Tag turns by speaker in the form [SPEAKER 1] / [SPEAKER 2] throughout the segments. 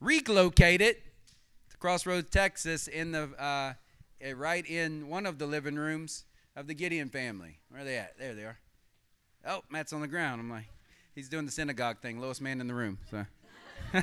[SPEAKER 1] relocated to Crossroads, Texas, in the uh, eh, right in one of the living rooms of the Gideon family. Where are they at? There they are. Oh, Matt's on the ground. I'm like, he's doing the synagogue thing, lowest man in the room. So,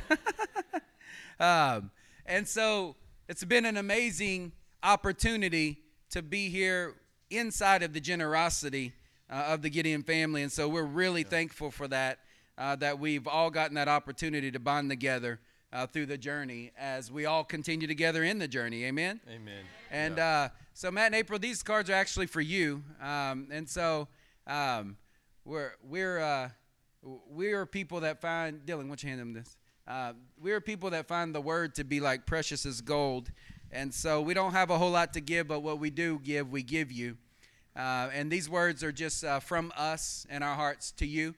[SPEAKER 1] um, and so it's been an amazing opportunity to be here inside of the generosity uh, of the Gideon family, and so we're really yeah. thankful for that. Uh, that we've all gotten that opportunity to bond together uh, through the journey as we all continue together in the journey. Amen.
[SPEAKER 2] Amen.
[SPEAKER 1] And yeah. Uh, so, Matt and April, these cards are actually for you. Um, and so, um, we're we're uh, we're people that find Dylan. Why don't you hand them this? Uh, we're people that find the word to be like precious as gold, and so we don't have a whole lot to give, but what we do give, we give you. Uh, and these words are just uh, from us and our hearts to you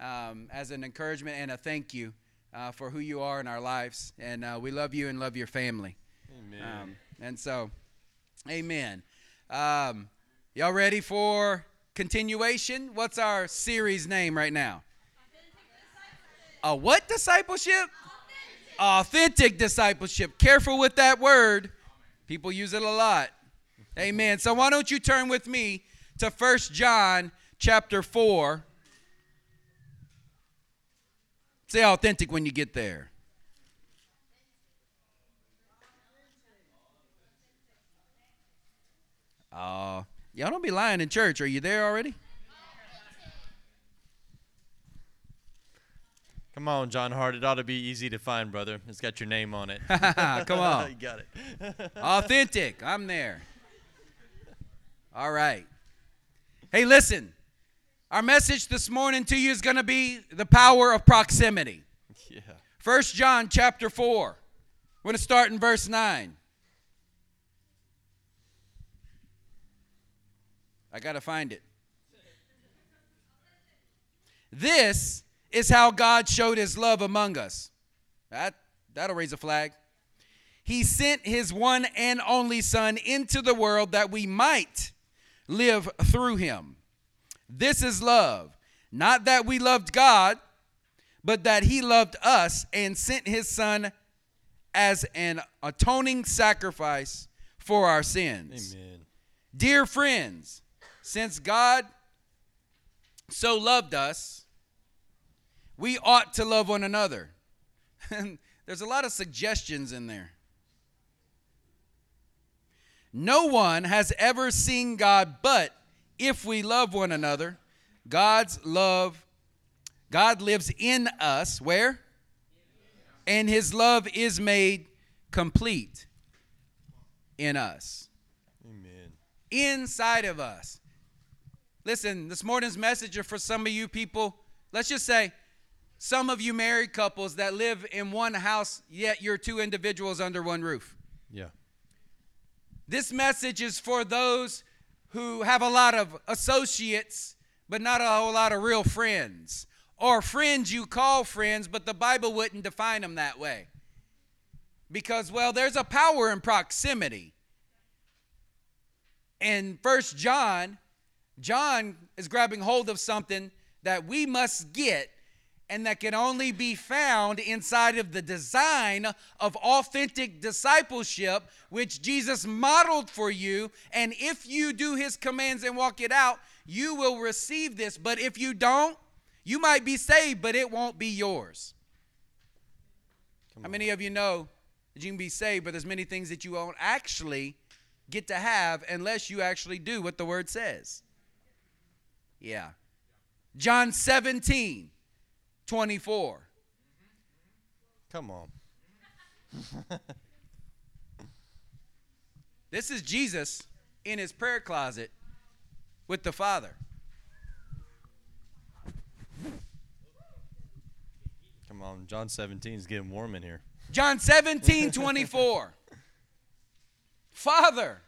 [SPEAKER 1] um, as an encouragement and a thank you uh, for who you are in our lives. And uh, we love you and love your family.
[SPEAKER 2] Amen. Um,
[SPEAKER 1] and so, amen. Um, y'all ready for continuation? What's our series name right now? A what discipleship? Authentic. Authentic discipleship. Careful with that word. People use it a lot. Amen. So why don't you turn with me to First John chapter 4. Say authentic when you get there. Uh, y'all don't be lying in church. Are you there already?
[SPEAKER 2] Come on, John Hart. It ought to be easy to find, brother. It's got your name on it.
[SPEAKER 1] Come on.
[SPEAKER 2] you got it.
[SPEAKER 1] Authentic. I'm there. All right. Hey, listen. Our message this morning to you is going to be the power of proximity.
[SPEAKER 2] Yeah.
[SPEAKER 1] First John chapter 4. We're going to start in verse 9. I got to find it. This is how God showed his love among us. That that'll raise a flag. He sent his one and only son into the world that we might live through him. This is love. Not that we loved God, but that he loved us and sent his son as an atoning sacrifice for our sins.
[SPEAKER 2] Amen.
[SPEAKER 1] Dear friends, since God so loved us, we ought to love one another. There's a lot of suggestions in there. No one has ever seen God, but if we love one another, God's love, God lives in us. Where? And his love is made complete in us.
[SPEAKER 2] Amen.
[SPEAKER 1] Inside of us. Listen, this morning's message is for some of you people. Let's just say, some of you married couples that live in one house, yet you're two individuals under one roof.
[SPEAKER 2] Yeah.
[SPEAKER 1] This message is for those who have a lot of associates, but not a whole lot of real friends. Or friends you call friends, but the Bible wouldn't define them that way. Because, well, there's a power in proximity. In First John, John is grabbing hold of something that we must get and that can only be found inside of the design of authentic discipleship, which Jesus modeled for you. And if you do his commands and walk it out, you will receive this. But if you don't, you might be saved, but it won't be yours. How many of you know that you can be saved, but there's many things that you won't actually get to have unless you actually do what the word says? Yeah. John 17 24.
[SPEAKER 2] Come on.
[SPEAKER 1] this is Jesus in his prayer closet with the Father.
[SPEAKER 2] Come on, John 17 is getting warm in here.
[SPEAKER 1] John 17, 24. Father,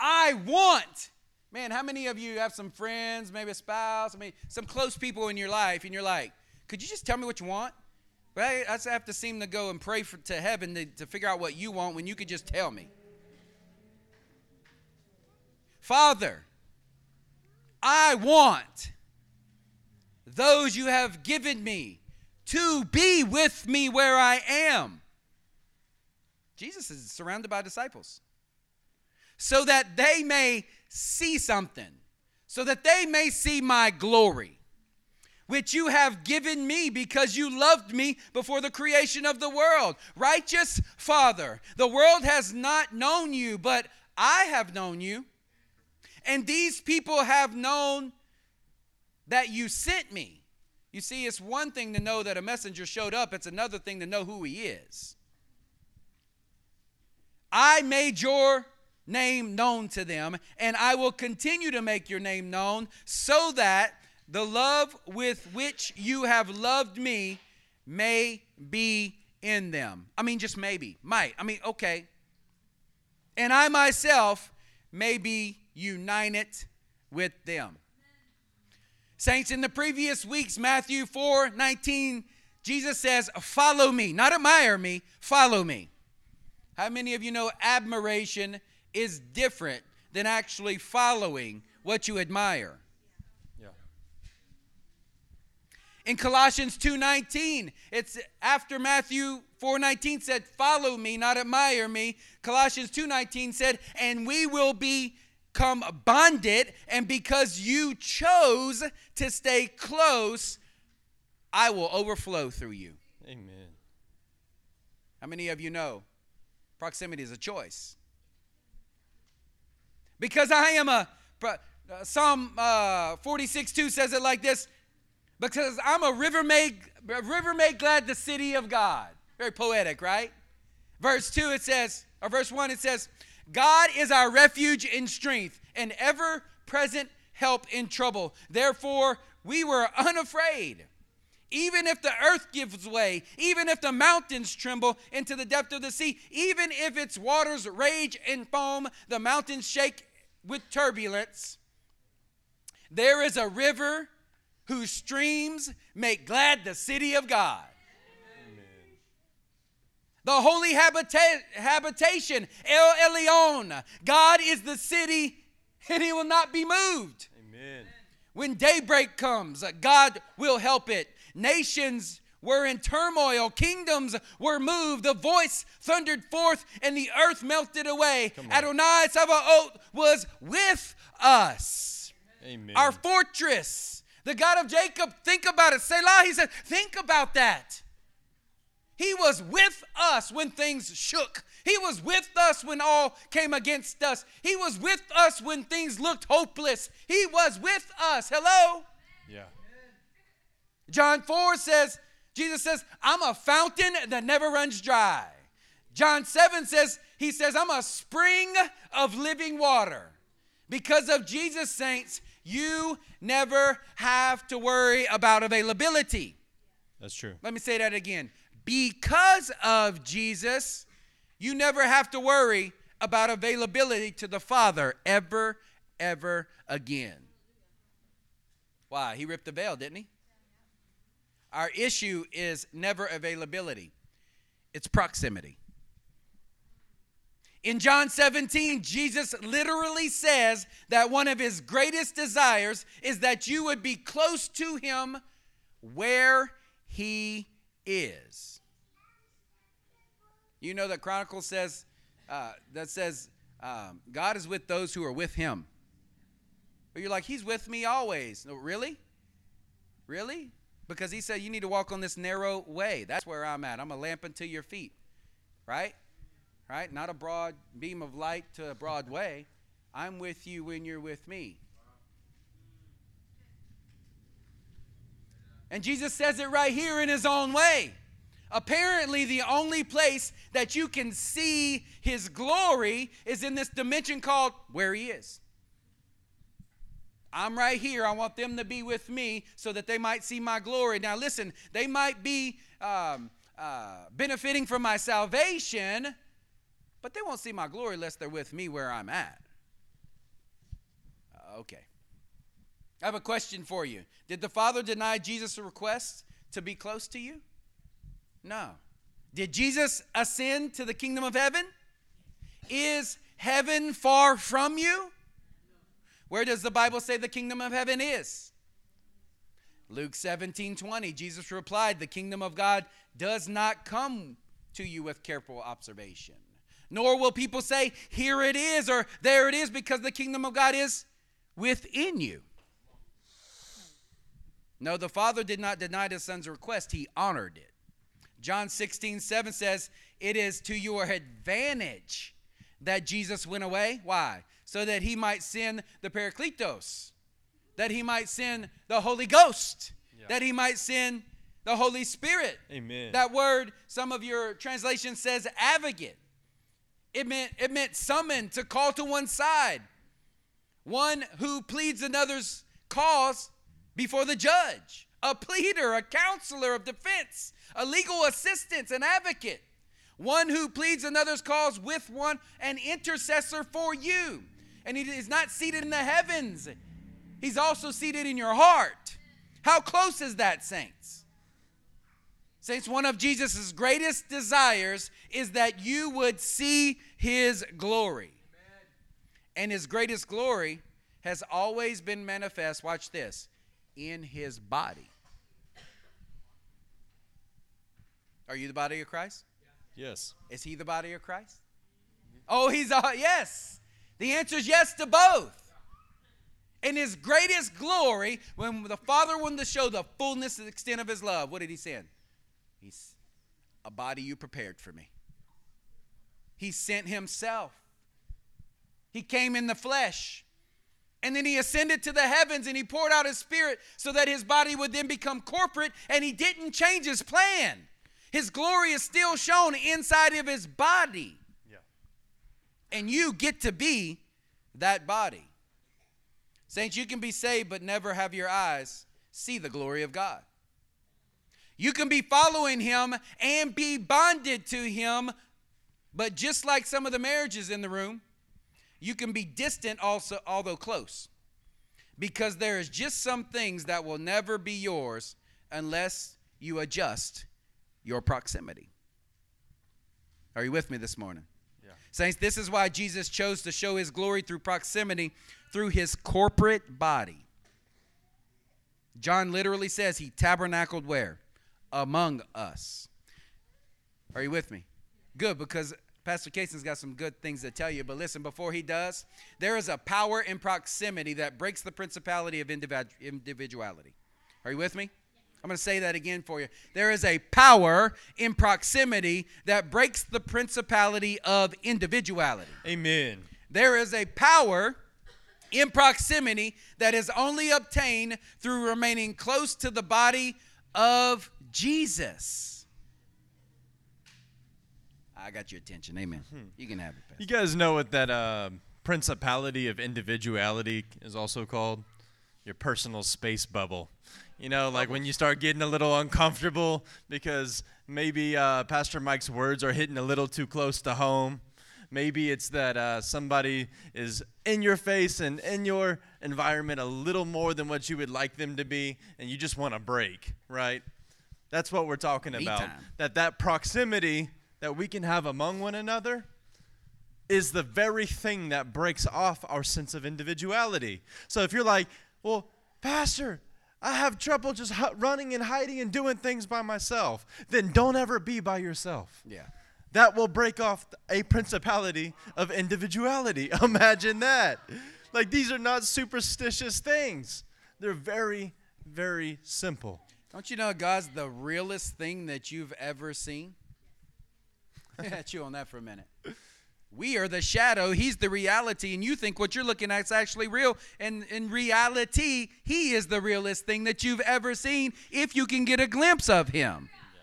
[SPEAKER 1] I want Man, how many of you have some friends, maybe a spouse, I mean, some close people in your life, and you're like, could you just tell me what you want? I, I have to seem to go and pray for, to heaven to, to figure out what you want when you could just tell me. Father, I want those you have given me to be with me where I am. Jesus is surrounded by disciples so that they may see something, so that they may see my glory, which you have given me because you loved me before the creation of the world. Righteous Father, the world has not known you, but I have known you. And these people have known that you sent me. You see, it's one thing to know that a messenger showed up, it's another thing to know who he is. I made your name known to them, and I will continue to make your name known so that the love with which you have loved me may be in them. I mean, just maybe, might. I mean, okay. And I myself may be united with them. Saints, in the previous weeks, Matthew 4 19, Jesus says, Follow me, not admire me, follow me. How many of you know admiration is different than actually following what you admire?
[SPEAKER 2] Yeah.
[SPEAKER 1] In Colossians 2:19, it's after Matthew 4:19 said, "Follow me, not admire me." Colossians 2:19 said, "And we will become bonded, and because you chose to stay close, I will overflow through you."
[SPEAKER 2] Amen.
[SPEAKER 1] How many of you know Proximity is a choice. Because I am a, uh, Psalm uh, 46 2 says it like this because I'm a river made, river made glad the city of God. Very poetic, right? Verse 2 it says, or verse 1 it says, God is our refuge and strength, and ever present help in trouble. Therefore, we were unafraid. Even if the earth gives way, even if the mountains tremble into the depth of the sea, even if its waters rage and foam, the mountains shake with turbulence, there is a river whose streams make glad the city of God. Amen. The holy habita- habitation, El Elyon. God is the city and he will not be moved.
[SPEAKER 2] Amen.
[SPEAKER 1] When daybreak comes, God will help it. Nations were in turmoil, kingdoms were moved, the voice thundered forth, and the earth melted away. Adonai Sabaoth was with us.
[SPEAKER 2] Amen.
[SPEAKER 1] Our fortress, the God of Jacob, think about it. Selah, he said, think about that. He was with us when things shook. He was with us when all came against us. He was with us when things looked hopeless. He was with us. Hello?
[SPEAKER 2] Yeah.
[SPEAKER 1] John 4 says, Jesus says, I'm a fountain that never runs dry. John 7 says, He says, I'm a spring of living water. Because of Jesus, saints, you never have to worry about availability.
[SPEAKER 2] That's true.
[SPEAKER 1] Let me say that again. Because of Jesus, you never have to worry about availability to the Father ever, ever again. Why? He ripped the veil, didn't he? Our issue is never availability, it's proximity. In John 17, Jesus literally says that one of his greatest desires is that you would be close to him where he is. You know that Chronicle says uh, that says um, God is with those who are with him. But you're like, He's with me always. No, really? Really? Because he said, You need to walk on this narrow way. That's where I'm at. I'm a lamp unto your feet. Right? Right? Not a broad beam of light to a broad way. I'm with you when you're with me. And Jesus says it right here in his own way. Apparently, the only place that you can see his glory is in this dimension called where he is. I'm right here. I want them to be with me so that they might see my glory. Now, listen, they might be um, uh, benefiting from my salvation, but they won't see my glory unless they're with me where I'm at. Uh, okay. I have a question for you. Did the Father deny Jesus request to be close to you? No. Did Jesus ascend to the kingdom of heaven? Is heaven far from you? Where does the Bible say the kingdom of heaven is? Luke 17 20, Jesus replied, The kingdom of God does not come to you with careful observation. Nor will people say, Here it is, or there it is, because the kingdom of God is within you. No, the Father did not deny the Son's request, He honored it. John 16 7 says, It is to your advantage that Jesus went away. Why? So that He might send the Parakletos, that He might send the Holy Ghost, yeah. that He might send the Holy Spirit.
[SPEAKER 2] Amen.
[SPEAKER 1] That word, some of your translation says advocate. It meant it meant summon to call to one side. One who pleads another's cause before the judge. A pleader, a counselor of defense, a legal assistant, an advocate. One who pleads another's cause with one, an intercessor for you. And he is not seated in the heavens. He's also seated in your heart. How close is that, saints? Saints, one of Jesus' greatest desires is that you would see his glory. And his greatest glory has always been manifest, watch this, in his body. Are you the body of Christ?
[SPEAKER 2] Yes.
[SPEAKER 1] Is he the body of Christ? Oh, he's a yes. The answer is yes to both. In his greatest glory, when the Father wanted to show the fullness and extent of his love, what did he send? He's a body you prepared for me. He sent himself. He came in the flesh. And then he ascended to the heavens and he poured out his spirit so that his body would then become corporate and he didn't change his plan. His glory is still shown inside of his body. And you get to be that body. Saints, you can be saved but never have your eyes see the glory of God. You can be following him and be bonded to him, but just like some of the marriages in the room, you can be distant also although close. Because there is just some things that will never be yours unless you adjust your proximity. Are you with me this morning? Saints, this is why Jesus chose to show his glory through proximity through his corporate body. John literally says he tabernacled where? among us. Are you with me? Good, because Pastor Cason's got some good things to tell you. But listen, before he does, there is a power in proximity that breaks the principality of individuality. Are you with me? I'm going to say that again for you. There is a power in proximity that breaks the principality of individuality.
[SPEAKER 2] Amen.
[SPEAKER 1] There is a power in proximity that is only obtained through remaining close to the body of Jesus. I got your attention. Amen. Hmm. You can have it. Pastor.
[SPEAKER 2] You guys know what that uh, principality of individuality is also called? Your personal space bubble. You know, like when you start getting a little uncomfortable because maybe uh, Pastor Mike's words are hitting a little too close to home. Maybe it's that uh, somebody is in your face and in your environment a little more than what you would like them to be, and you just want a break, right? That's what we're talking Me about. Time. That that proximity that we can have among one another is the very thing that breaks off our sense of individuality. So if you're like, "Well, pastor, I have trouble just running and hiding and doing things by myself," then don't ever be by yourself.
[SPEAKER 1] Yeah.
[SPEAKER 2] That will break off a principality of individuality. Imagine that. Like these are not superstitious things. They're very very simple.
[SPEAKER 1] Don't you know God's the realest thing that you've ever seen? Chew on that for a minute. We are the shadow, He's the reality, and you think what you're looking at is actually real. And in reality, He is the realest thing that you've ever seen if you can get a glimpse of Him. Yeah.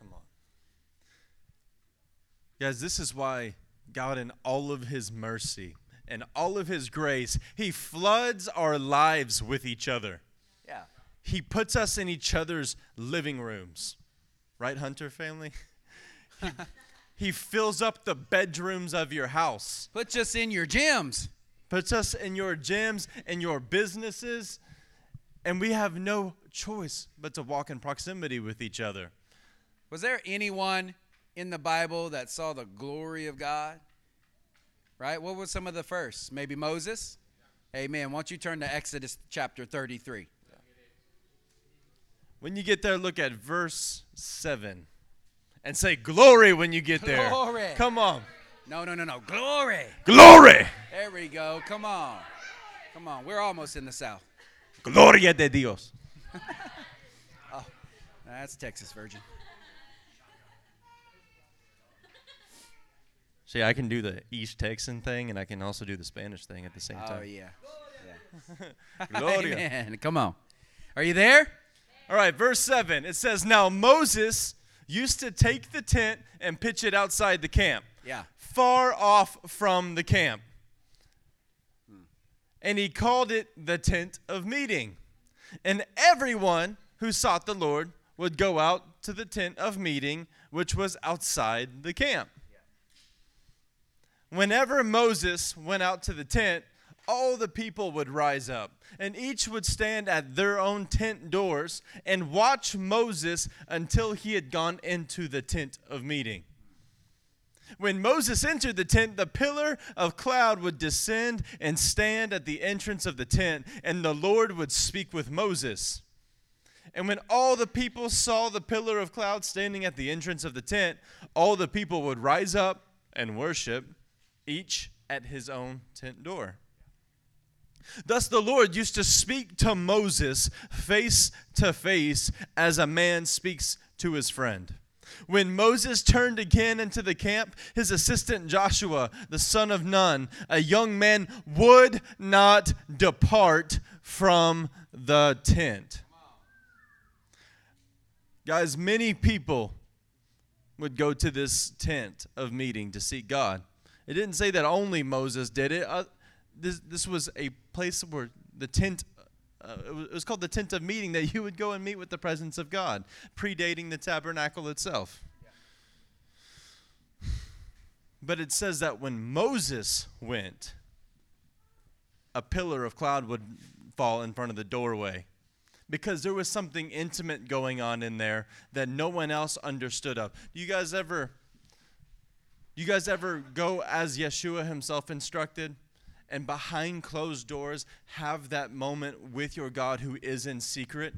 [SPEAKER 2] Come on. Guys, this is why God, in all of His mercy and all of His grace, He floods our lives with each other. Yeah. He puts us in each other's living rooms. Right, Hunter family? He, fills up the bedrooms of your house.
[SPEAKER 1] Puts us in your gyms.
[SPEAKER 2] Puts us in your gyms and your businesses. And we have no choice but to walk in proximity with each other.
[SPEAKER 1] Was there anyone in the Bible that saw the glory of God? Right? What were some of the first? Maybe Moses? Amen. Why don't you turn to Exodus chapter 33?
[SPEAKER 2] When you get there, look at verse 7 and say glory when you get there.
[SPEAKER 1] Glory.
[SPEAKER 2] Come on.
[SPEAKER 1] No, no, no, no. Glory.
[SPEAKER 2] Glory.
[SPEAKER 1] There we go. Come on. Come on. We're almost in the South.
[SPEAKER 2] Gloria de Dios.
[SPEAKER 1] oh, That's Texas Virgin.
[SPEAKER 2] See, I can do the East Texan thing and I can also do the Spanish thing at the same
[SPEAKER 1] Oh,
[SPEAKER 2] time.
[SPEAKER 1] yeah. yeah.
[SPEAKER 2] Gloria.
[SPEAKER 1] Amen. Come on. Are you there?
[SPEAKER 2] All right, verse 7. It says, Now Moses used to take the tent and pitch it outside the camp,
[SPEAKER 1] Yeah.
[SPEAKER 2] far off from the camp. Hmm. And he called it the tent of meeting. And everyone who sought the Lord would go out to the tent of meeting, which was outside the camp. Whenever Moses went out to the tent, all the people would rise up, and each would stand at their own tent doors and watch Moses until he had gone into the tent of meeting. When Moses entered the tent, the pillar of cloud would descend and stand at the entrance of the tent, and the Lord would speak with Moses. And when all the people saw the pillar of cloud standing at the entrance of the tent, all the people would rise up and worship, each at his own tent door. Thus the Lord used to speak to Moses face to face as a man speaks to his friend. When Moses turned again into the camp, his assistant Joshua, the son of Nun, a young man, would not depart from the tent. Guys, many people would go to this tent of meeting to seek God. It didn't say that only Moses did it. Uh, this, this was a place where the tent, uh, it, was, it was called the tent of meeting, that you would go and meet with the presence of God, predating the tabernacle itself. But it says that when Moses went, a pillar of cloud would fall in front of the doorway because there was something intimate going on in there that no one else understood of. Do you guys ever you guys ever go as Yeshua himself instructed and behind closed doors have that moment with your God who is in secret?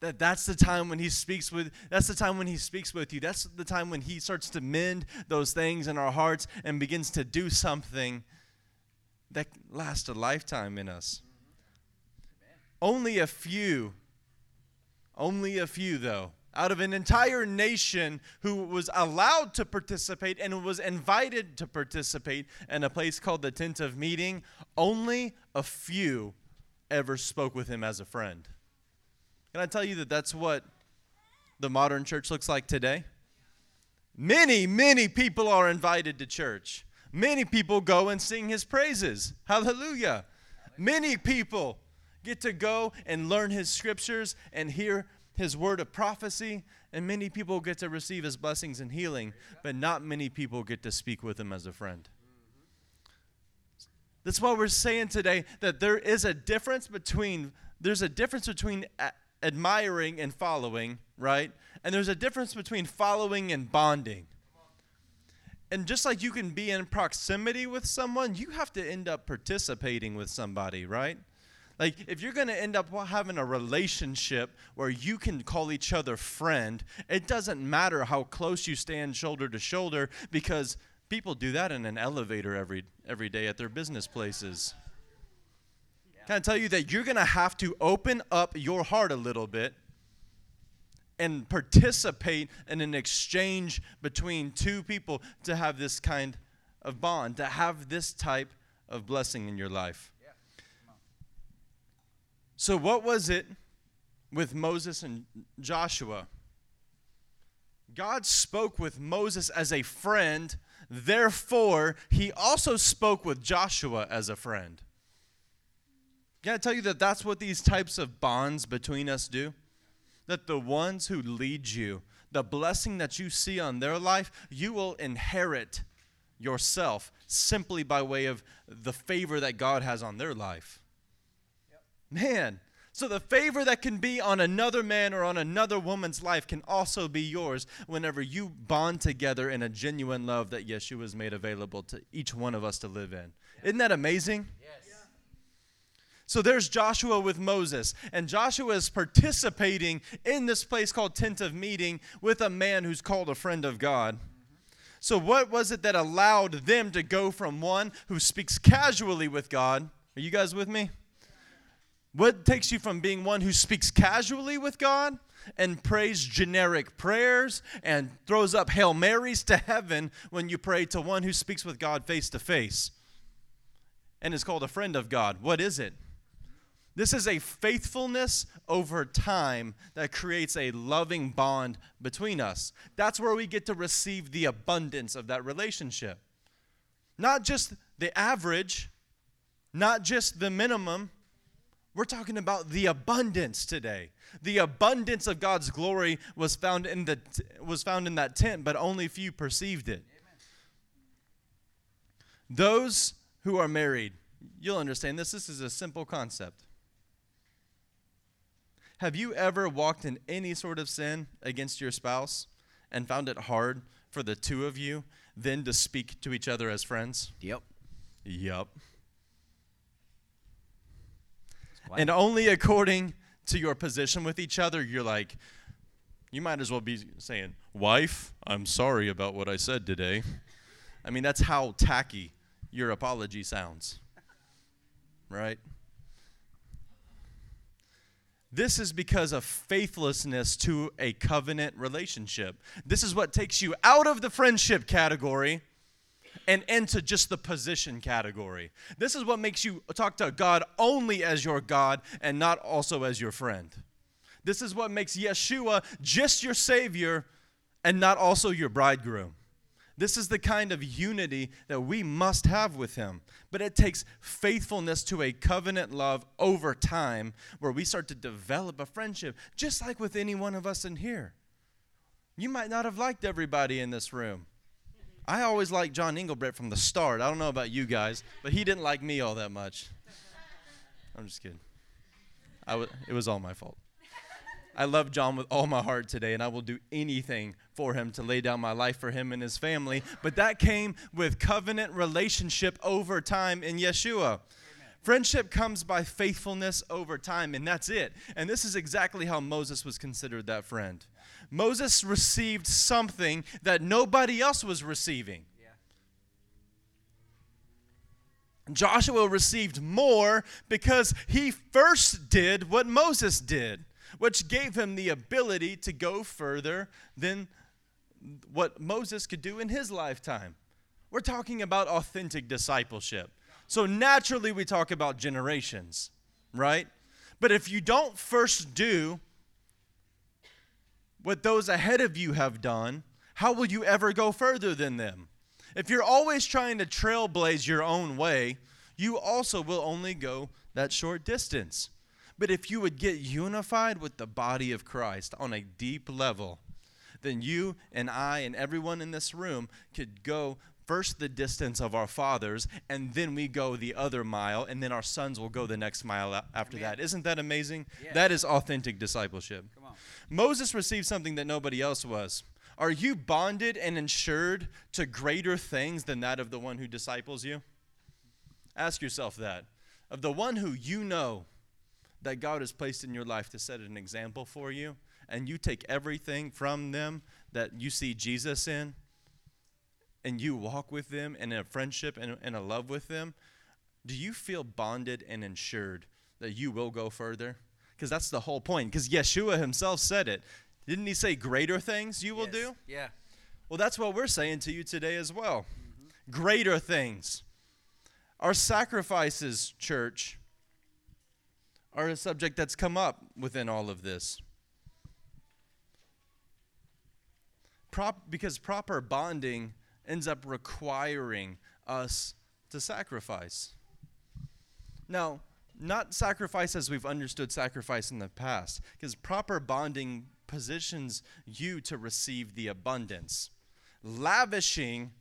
[SPEAKER 2] That that's the time when he speaks with that's the time when he speaks with you. That's the time when he starts to mend those things in our hearts and begins to do something that lasts a lifetime in us. Only a few, only a few, though, out of an entire nation who was allowed to participate and was invited to participate in a place called the Tent of Meeting, only a few ever spoke with him as a friend. Can I tell you that that's what the modern church looks like today? Many, many people are invited to church. Many people go and sing his praises. Hallelujah. Many people get to go and learn his scriptures and hear his word of prophecy. And many people get to receive his blessings and healing, but not many people get to speak with him as a friend. That's why we're saying today that there is a difference between there's a difference between admiring and following, right? And there's a difference between following and bonding. And just like you can be in proximity with someone, you have to end up participating with somebody, right? Like, if you're going to end up having a relationship where you can call each other friend, it doesn't matter how close you stand shoulder to shoulder because people do that in an elevator every, every day at their business places. Can I tell you that you're going to have to open up your heart a little bit and participate in an exchange between two people to have this kind of bond, to have this type of blessing in your life. So, what was it with Moses and Joshua? God spoke with Moses as a friend, therefore, he also spoke with Joshua as a friend. Can I tell you that that's what these types of bonds between us do? That the ones who lead you, the blessing that you see on their life, you will inherit yourself simply by way of the favor that God has on their life. Man, so the favor that can be on another man or on another woman's life can also be yours whenever you bond together in a genuine love that Yeshua has made available to each one of us to live in. Isn't that amazing? Yes. So there's Joshua with Moses, and Joshua is participating in this place called Tent of Meeting with a man who's called a friend of God. Mm-hmm. So, what was it that allowed them to go from one who speaks casually with God? Are you guys with me? What takes you from being one who speaks casually with God and prays generic prayers and throws up Hail Marys to heaven when you pray to one who speaks with God face to face and is called a friend of God? What is it? This is a faithfulness over time that creates a loving bond between us. That's where we get to receive the abundance of that relationship. Not just the average, not just the minimum. We're talking about the abundance today. The abundance of God's glory was found in the was found in that tent, but only few perceived it. Amen. Those who are married, you'll understand this. This is a simple concept. Have you ever walked in any sort of sin against your spouse and found it hard for the two of you then to speak to each other as friends?
[SPEAKER 1] Yep.
[SPEAKER 2] Yep. And only according to your position with each other, you're like, you might as well be saying, Wife, I'm sorry about what I said today. I mean, that's how tacky your apology sounds. Right? This is because of faithlessness to a covenant relationship. This is what takes you out of the friendship category and into just the position category. This is what makes you talk to God only as your God and not also as your friend. This is what makes Yeshua just your Savior and not also your bridegroom. This is the kind of unity that we must have with Him. But it takes faithfulness to a covenant love over time where we start to develop a friendship, just like with any one of us in here. You might not have liked everybody in this room. I always liked John Engelbrett from the start. I don't know about you guys, but he didn't like me all that much. I'm just kidding. I w- it was all my fault. I love John with all my heart today, and I will do anything for him to lay down my life for him and his family. But that came with covenant relationship over time in Yeshua. Friendship comes by faithfulness over time, and that's it. And this is exactly how Moses was considered that friend. Moses received something that nobody else was receiving. Joshua received more because he first did what Moses did which gave him the ability to go further than what Moses could do in his lifetime. We're talking about authentic discipleship. So naturally, we talk about generations, right? But if you don't first do what those ahead of you have done, how will you ever go further than them? If you're always trying to trailblaze your own way, you also will only go that short distance. But if you would get unified with the body of Christ on a deep level, then you and I and everyone in this room could go first the distance of our fathers, and then we go the other mile, and then our sons will go the next mile after Amen. that. Isn't that amazing? Yes. That is authentic discipleship. Moses received something that nobody else was. Are you bonded and insured to greater things than that of the one who disciples you? Ask yourself that. Of the one who you know that God has placed in your life to set an example for you, and you take everything from them that you see Jesus in, and you walk with them in a friendship and, and a love with them, do you feel bonded and insured that you will go further? Because that's the whole point. Because Yeshua himself said it. Didn't he say greater things you will
[SPEAKER 1] yes.
[SPEAKER 2] do?
[SPEAKER 1] Yeah.
[SPEAKER 2] Well, that's what we're saying to you today as well. Mm-hmm. Greater things. Our sacrifices, church, are a subject that's come up within all of this. Prop, because proper bonding ends up requiring us to sacrifice. Now, not sacrifice as we've understood sacrifice in the past, because proper bonding positions you to receive the abundance. Lavishing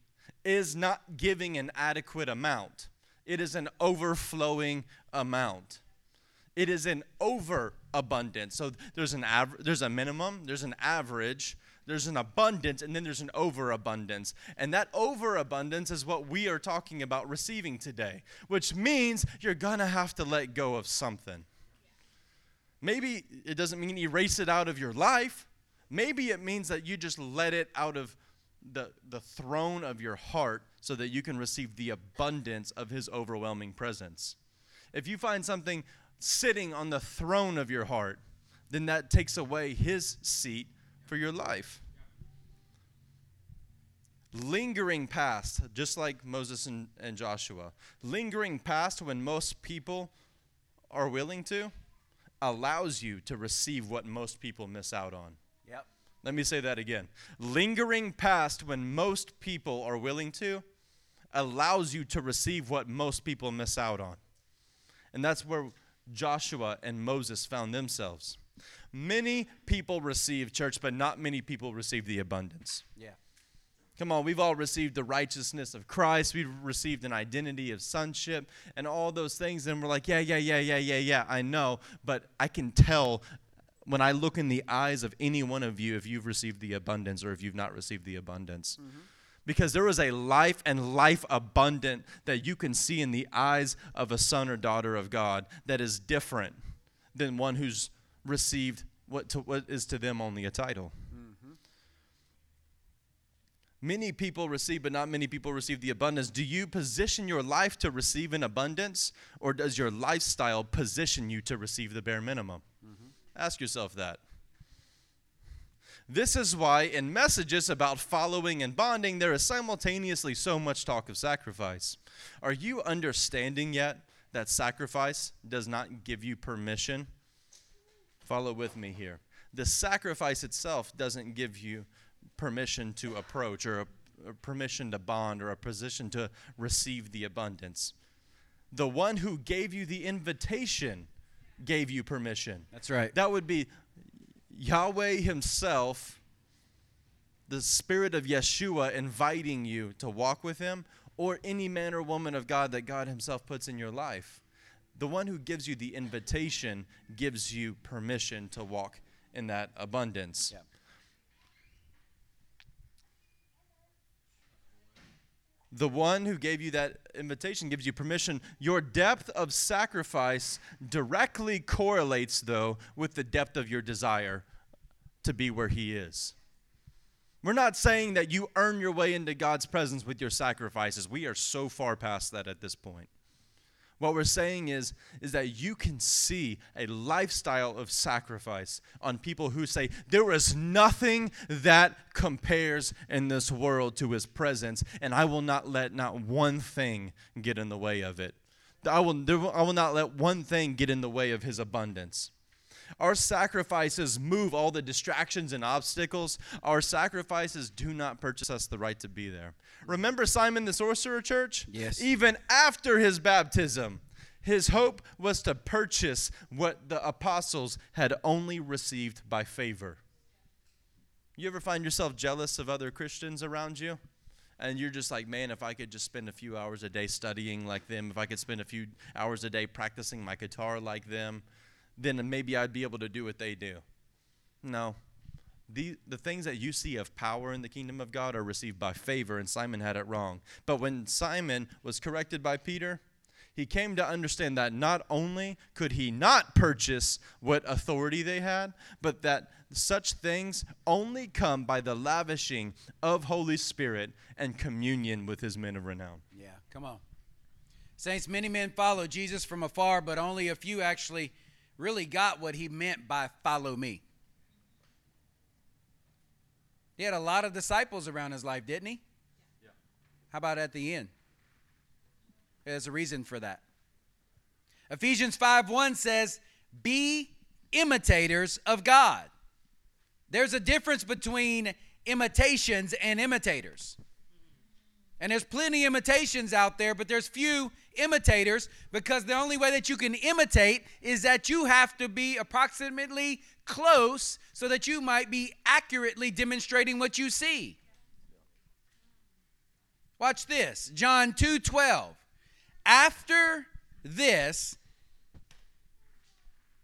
[SPEAKER 2] is not giving an adequate amount, it is an overflowing amount it is an overabundance. So there's an aver- there's a minimum, there's an average, there's an abundance, and then there's an overabundance. And that overabundance is what we are talking about receiving today, which means you're going to have to let go of something. Maybe it doesn't mean erase it out of your life. Maybe it means that you just let it out of the, the throne of your heart so that you can receive the abundance of His overwhelming presence. If you find something sitting on the throne of your heart, then that takes away His seat for your life. Lingering past, just like Moses and, and Joshua, lingering past when most people are willing to, allows you to receive what most people miss out on.
[SPEAKER 1] Yep.
[SPEAKER 2] Let me say that again. Lingering past when most people are willing to allows you to receive what most people miss out on. And that's where Joshua and Moses found themselves. Many people receive church, but not many people receive the abundance.
[SPEAKER 1] Yeah.
[SPEAKER 2] Come on, we've all received the righteousness of Christ. We've received an identity of sonship and all those things. And we're like, yeah, yeah, yeah, yeah, yeah, yeah, I know. But I can tell when I look in the eyes of any one of you if you've received the abundance or if you've not received the abundance. Mm-hmm. Because there is a life and life abundant that you can see in the eyes of a son or daughter of God that is different than one who's received what, to, what is to them only a title. Mm-hmm. Many people receive, but not many people receive the abundance. Do you position your life to receive an abundance, or does your lifestyle position you to receive the bare minimum? Mm-hmm. Ask yourself that. This is why in messages about following and bonding, there is simultaneously so much talk of sacrifice. Are you understanding yet that sacrifice does not give you permission? Follow with me here. The sacrifice itself doesn't give you permission to approach or a, a permission to bond or a position to receive the abundance. The one who gave you the invitation gave you permission.
[SPEAKER 1] That's right.
[SPEAKER 2] That would be Yahweh Himself, the Spirit of Yeshua, inviting you to walk with Him, or any man or woman of God that God Himself puts in your life. The one who gives you the invitation gives you permission to walk in that abundance.
[SPEAKER 1] Yep.
[SPEAKER 2] The one who gave you that invitation gives you permission. Your depth of sacrifice directly correlates, though, with the depth of your desire to be where He is. We're not saying that you earn your way into God's presence with your sacrifices. We are so far past that at this point. What we're saying is, is that you can see a lifestyle of sacrifice on people who say, There is nothing that compares in this world to his presence, and I will not let not one thing get in the way of it. I will, I will not let one thing get in the way of his abundance. Our sacrifices move all the distractions and obstacles. Our sacrifices do not purchase us the right to be there. Remember Simon the sorcerer, church?
[SPEAKER 1] Yes.
[SPEAKER 2] Even after his baptism, his hope was to purchase what the apostles had only received by favor. You ever find yourself jealous of other Christians around you? And you're just like, man, if I could just spend a few hours a day studying like them, if I could spend a few hours a day practicing my guitar like them, then maybe I'd be able to do what they do. No. The, the things that you see of power in the kingdom of God are received by favor, and Simon had it wrong. But when Simon was corrected by Peter, he came to understand that not only could he not purchase what authority they had, but that such things only come by the lavishing of Holy Spirit and communion with his men of renown.
[SPEAKER 1] Yeah, come on. Saints, many men follow Jesus from afar, but only a few actually really got what he meant by follow me. He had a lot of disciples around his life, didn't he? Yeah. How about at the end? There's a reason for that. Ephesians 5 1 says, Be imitators of God. There's a difference between imitations and imitators. And there's plenty imitations out there, but there's few imitators because the only way that you can imitate is that you have to be approximately close so that you might be accurately demonstrating what you see. Watch this. John 2:12. After this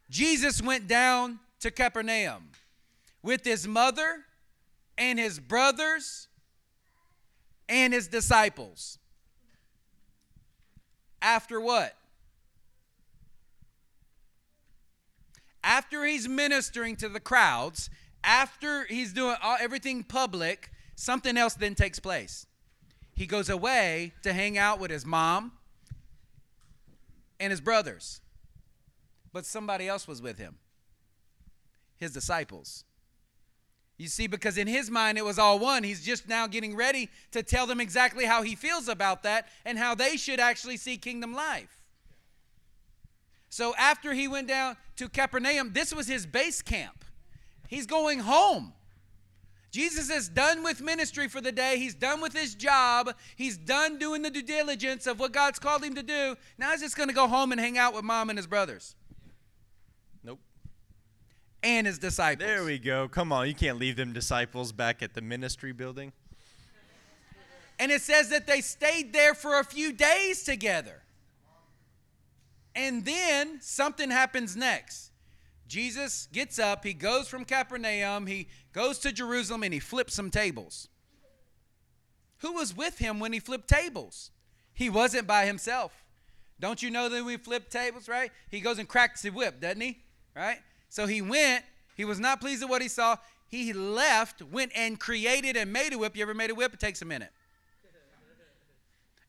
[SPEAKER 1] Jesus went down to Capernaum with his mother and his brothers and his disciples. After what? After he's ministering to the crowds, after he's doing all, everything public, something else then takes place. He goes away to hang out with his mom and his brothers. But somebody else was with him his disciples. You see, because in his mind it was all one. He's just now getting ready to tell them exactly how he feels about that and how they should actually see kingdom life. So after he went down to Capernaum, this was his base camp. He's going home. Jesus is done with ministry for the day. He's done with his job. He's done doing the due diligence of what God's called him to do. Now he's just going to go home and hang out with mom and his brothers
[SPEAKER 2] Nope.
[SPEAKER 1] and his disciples.
[SPEAKER 2] There we go. Come on, you can't leave them disciples back at the ministry building.
[SPEAKER 1] And it says that they stayed there for a few days together. And then something happens next. Jesus gets up, he goes from Capernaum, he goes to Jerusalem, and he flips some tables. Who was with him when he flipped tables? He wasn't by himself. Don't you know that we flip tables, right? He goes and cracks the whip, doesn't he? Right? So he went, he was not pleased with what he saw. He left, went and created and made a whip. You ever made a whip? It takes a minute.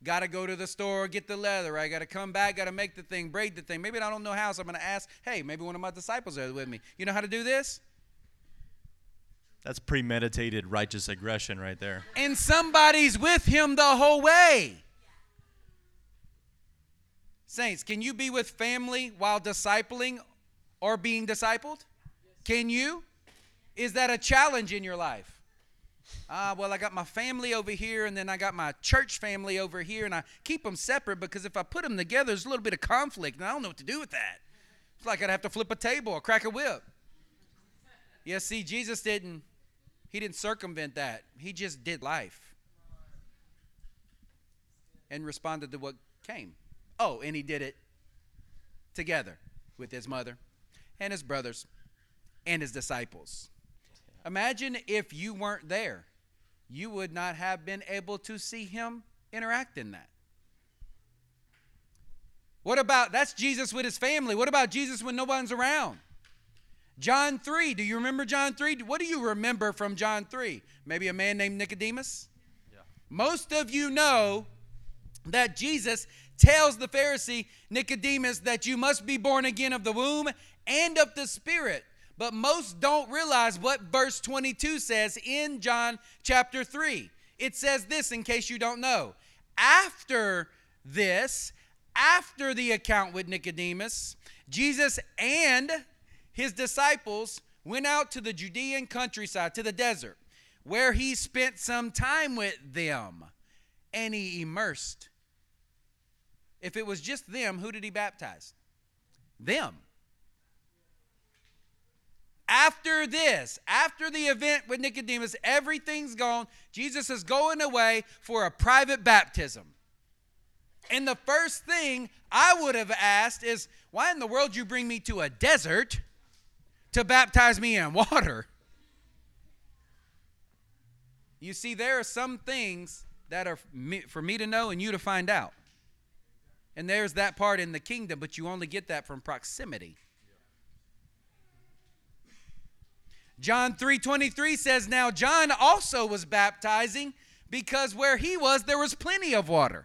[SPEAKER 1] Got to go to the store, get the leather. I got to come back, got to make the thing, braid the thing. Maybe I don't know how, so I'm going to ask, hey, maybe one of my disciples are with me. You know how to do this?
[SPEAKER 2] That's premeditated righteous aggression right there.
[SPEAKER 1] And somebody's with him the whole way. Saints, can you be with family while discipling or being discipled? Can you? Is that a challenge in your life? Ah, well, I got my family over here, and then I got my church family over here, and I keep them separate because if I put them together, there's a little bit of conflict, and I don't know what to do with that. It's like I'd have to flip a table or crack a whip. Yeah, see, Jesus didn't, he didn't circumvent that. He just did life and responded to what came. Oh, and he did it together with his mother and his brothers and his disciples. Imagine if you weren't there, you would not have been able to see him interact in that. What about that's Jesus with his family? What about Jesus when no one's around? John 3, do you remember John 3? What do you remember from John 3? Maybe a man named Nicodemus?
[SPEAKER 2] Yeah.
[SPEAKER 1] Most of you know that Jesus tells the Pharisee Nicodemus that you must be born again of the womb and of the Spirit. But most don't realize what verse 22 says in John chapter 3. It says this, in case you don't know. After this, after the account with Nicodemus, Jesus and his disciples went out to the Judean countryside, to the desert, where he spent some time with them and he immersed. If it was just them, who did he baptize? Them. After this, after the event with Nicodemus, everything's gone. Jesus is going away for a private baptism. And the first thing I would have asked is, why in the world you bring me to a desert to baptize me in water? You see, there are some things that are for me to know and you to find out. And there's that part in the kingdom, but you only get that from proximity. John 3:23 says now John also was baptizing because where he was there was plenty of water.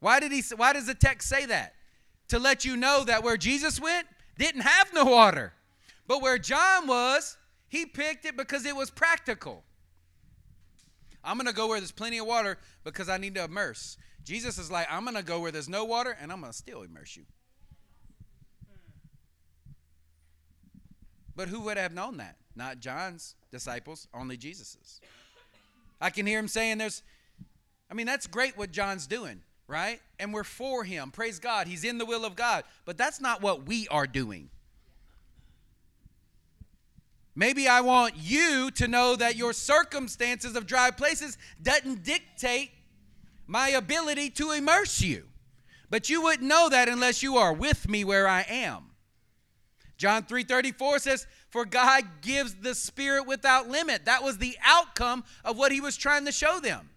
[SPEAKER 1] Why did he why does the text say that? To let you know that where Jesus went didn't have no water. But where John was, he picked it because it was practical. I'm going to go where there's plenty of water because I need to immerse. Jesus is like, I'm going to go where there's no water and I'm going to still immerse you. But who would have known that? Not John's disciples, only Jesus's. I can hear him saying there's I mean that's great what John's doing, right? And we're for him. Praise God. He's in the will of God. But that's not what we are doing. Maybe I want you to know that your circumstances of dry places doesn't dictate my ability to immerse you. But you wouldn't know that unless you are with me where I am. John 3:34 says, For God gives the Spirit without limit. That was the outcome of what he was trying to show them.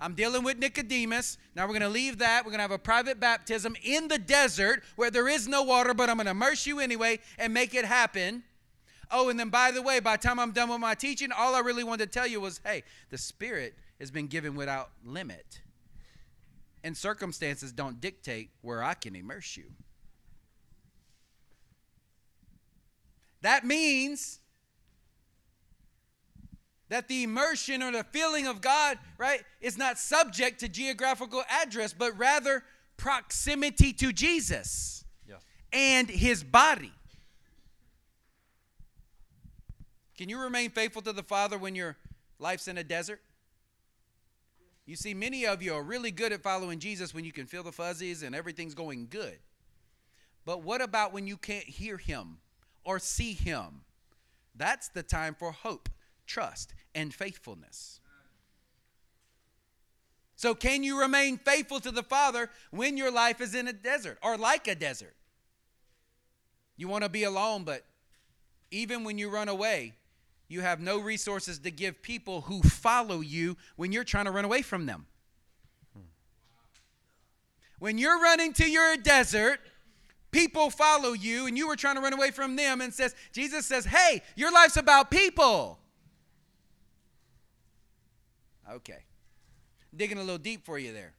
[SPEAKER 1] I'm dealing with Nicodemus. Now we're going to leave that. We're going to have a private baptism in the desert where there is no water, but I'm going to immerse you anyway and make it happen. Oh, and then by the way, by the time I'm done with my teaching, all I really wanted to tell you was hey, the Spirit has been given without limit. And circumstances don't dictate where I can immerse you. That means that the immersion or the feeling of God, right, is not subject to geographical address, but rather proximity to Jesus yeah. and his body. Can you remain faithful to the Father when your life's in a desert? You see, many of you are really good at following Jesus when you can feel the fuzzies and everything's going good. But what about when you can't hear him or see him? That's the time for hope, trust, and faithfulness. So, can you remain faithful to the Father when your life is in a desert or like a desert? You want to be alone, but even when you run away, you have no resources to give people who follow you when you're trying to run away from them. When you're running to your desert, people follow you and you were trying to run away from them and says Jesus says, "Hey, your life's about people." Okay. Digging a little deep for you there.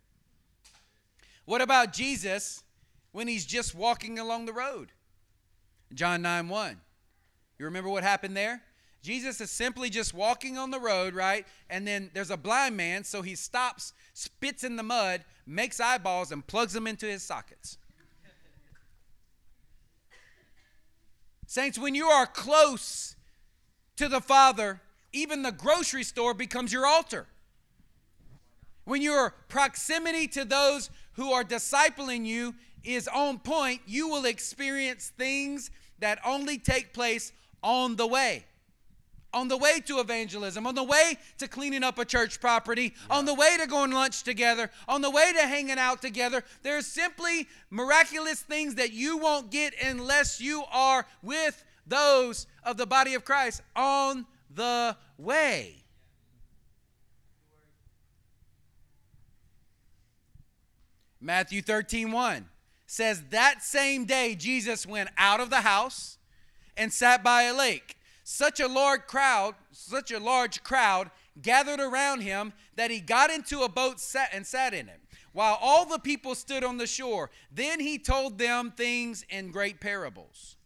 [SPEAKER 1] What about Jesus when he's just walking along the road? John 9 1. You remember what happened there? Jesus is simply just walking on the road, right? And then there's a blind man, so he stops, spits in the mud, makes eyeballs, and plugs them into his sockets. Saints, when you are close to the Father, even the grocery store becomes your altar. When your proximity to those who are discipling you is on point, you will experience things that only take place on the way on the way to evangelism, on the way to cleaning up a church property, yeah. on the way to going lunch together, on the way to hanging out together. There's simply miraculous things that you won't get unless you are with those of the body of Christ on the way. Matthew 13, 1 says, That same day Jesus went out of the house and sat by a lake such a large crowd, such a large crowd gathered around him that he got into a boat sat and sat in it, while all the people stood on the shore. Then he told them things in great parables.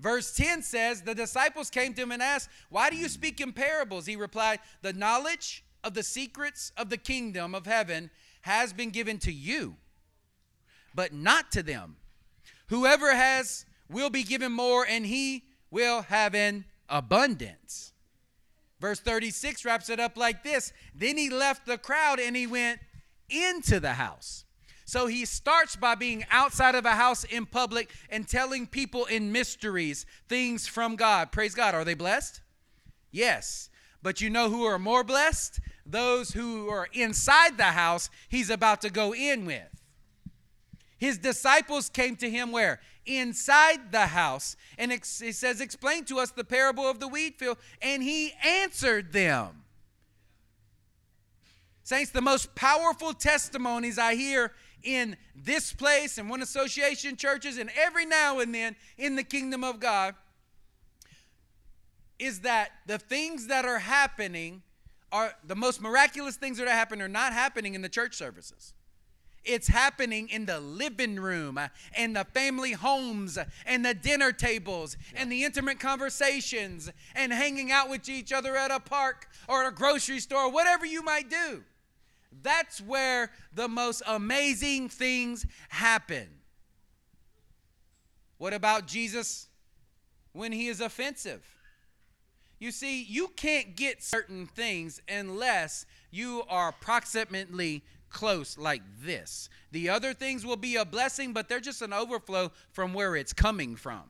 [SPEAKER 1] Verse 10 says, The disciples came to him and asked, Why do you speak in parables? He replied, The knowledge of the secrets of the kingdom of heaven has been given to you, but not to them. Whoever has will be given more, and he will have an abundance. Verse 36 wraps it up like this Then he left the crowd and he went into the house. So he starts by being outside of a house in public and telling people in mysteries things from God. Praise God. Are they blessed? Yes. But you know who are more blessed? Those who are inside the house he's about to go in with. His disciples came to him where? Inside the house. And it says, Explain to us the parable of the wheat field. And he answered them. Saints, the most powerful testimonies I hear in this place and one association churches and every now and then in the kingdom of God is that the things that are happening are the most miraculous things that are happening are not happening in the church services. It's happening in the living room uh, and the family homes uh, and the dinner tables and the intimate conversations and hanging out with each other at a park or a grocery store, whatever you might do. That's where the most amazing things happen. What about Jesus when he is offensive? You see, you can't get certain things unless you are approximately close like this. The other things will be a blessing, but they're just an overflow from where it's coming from.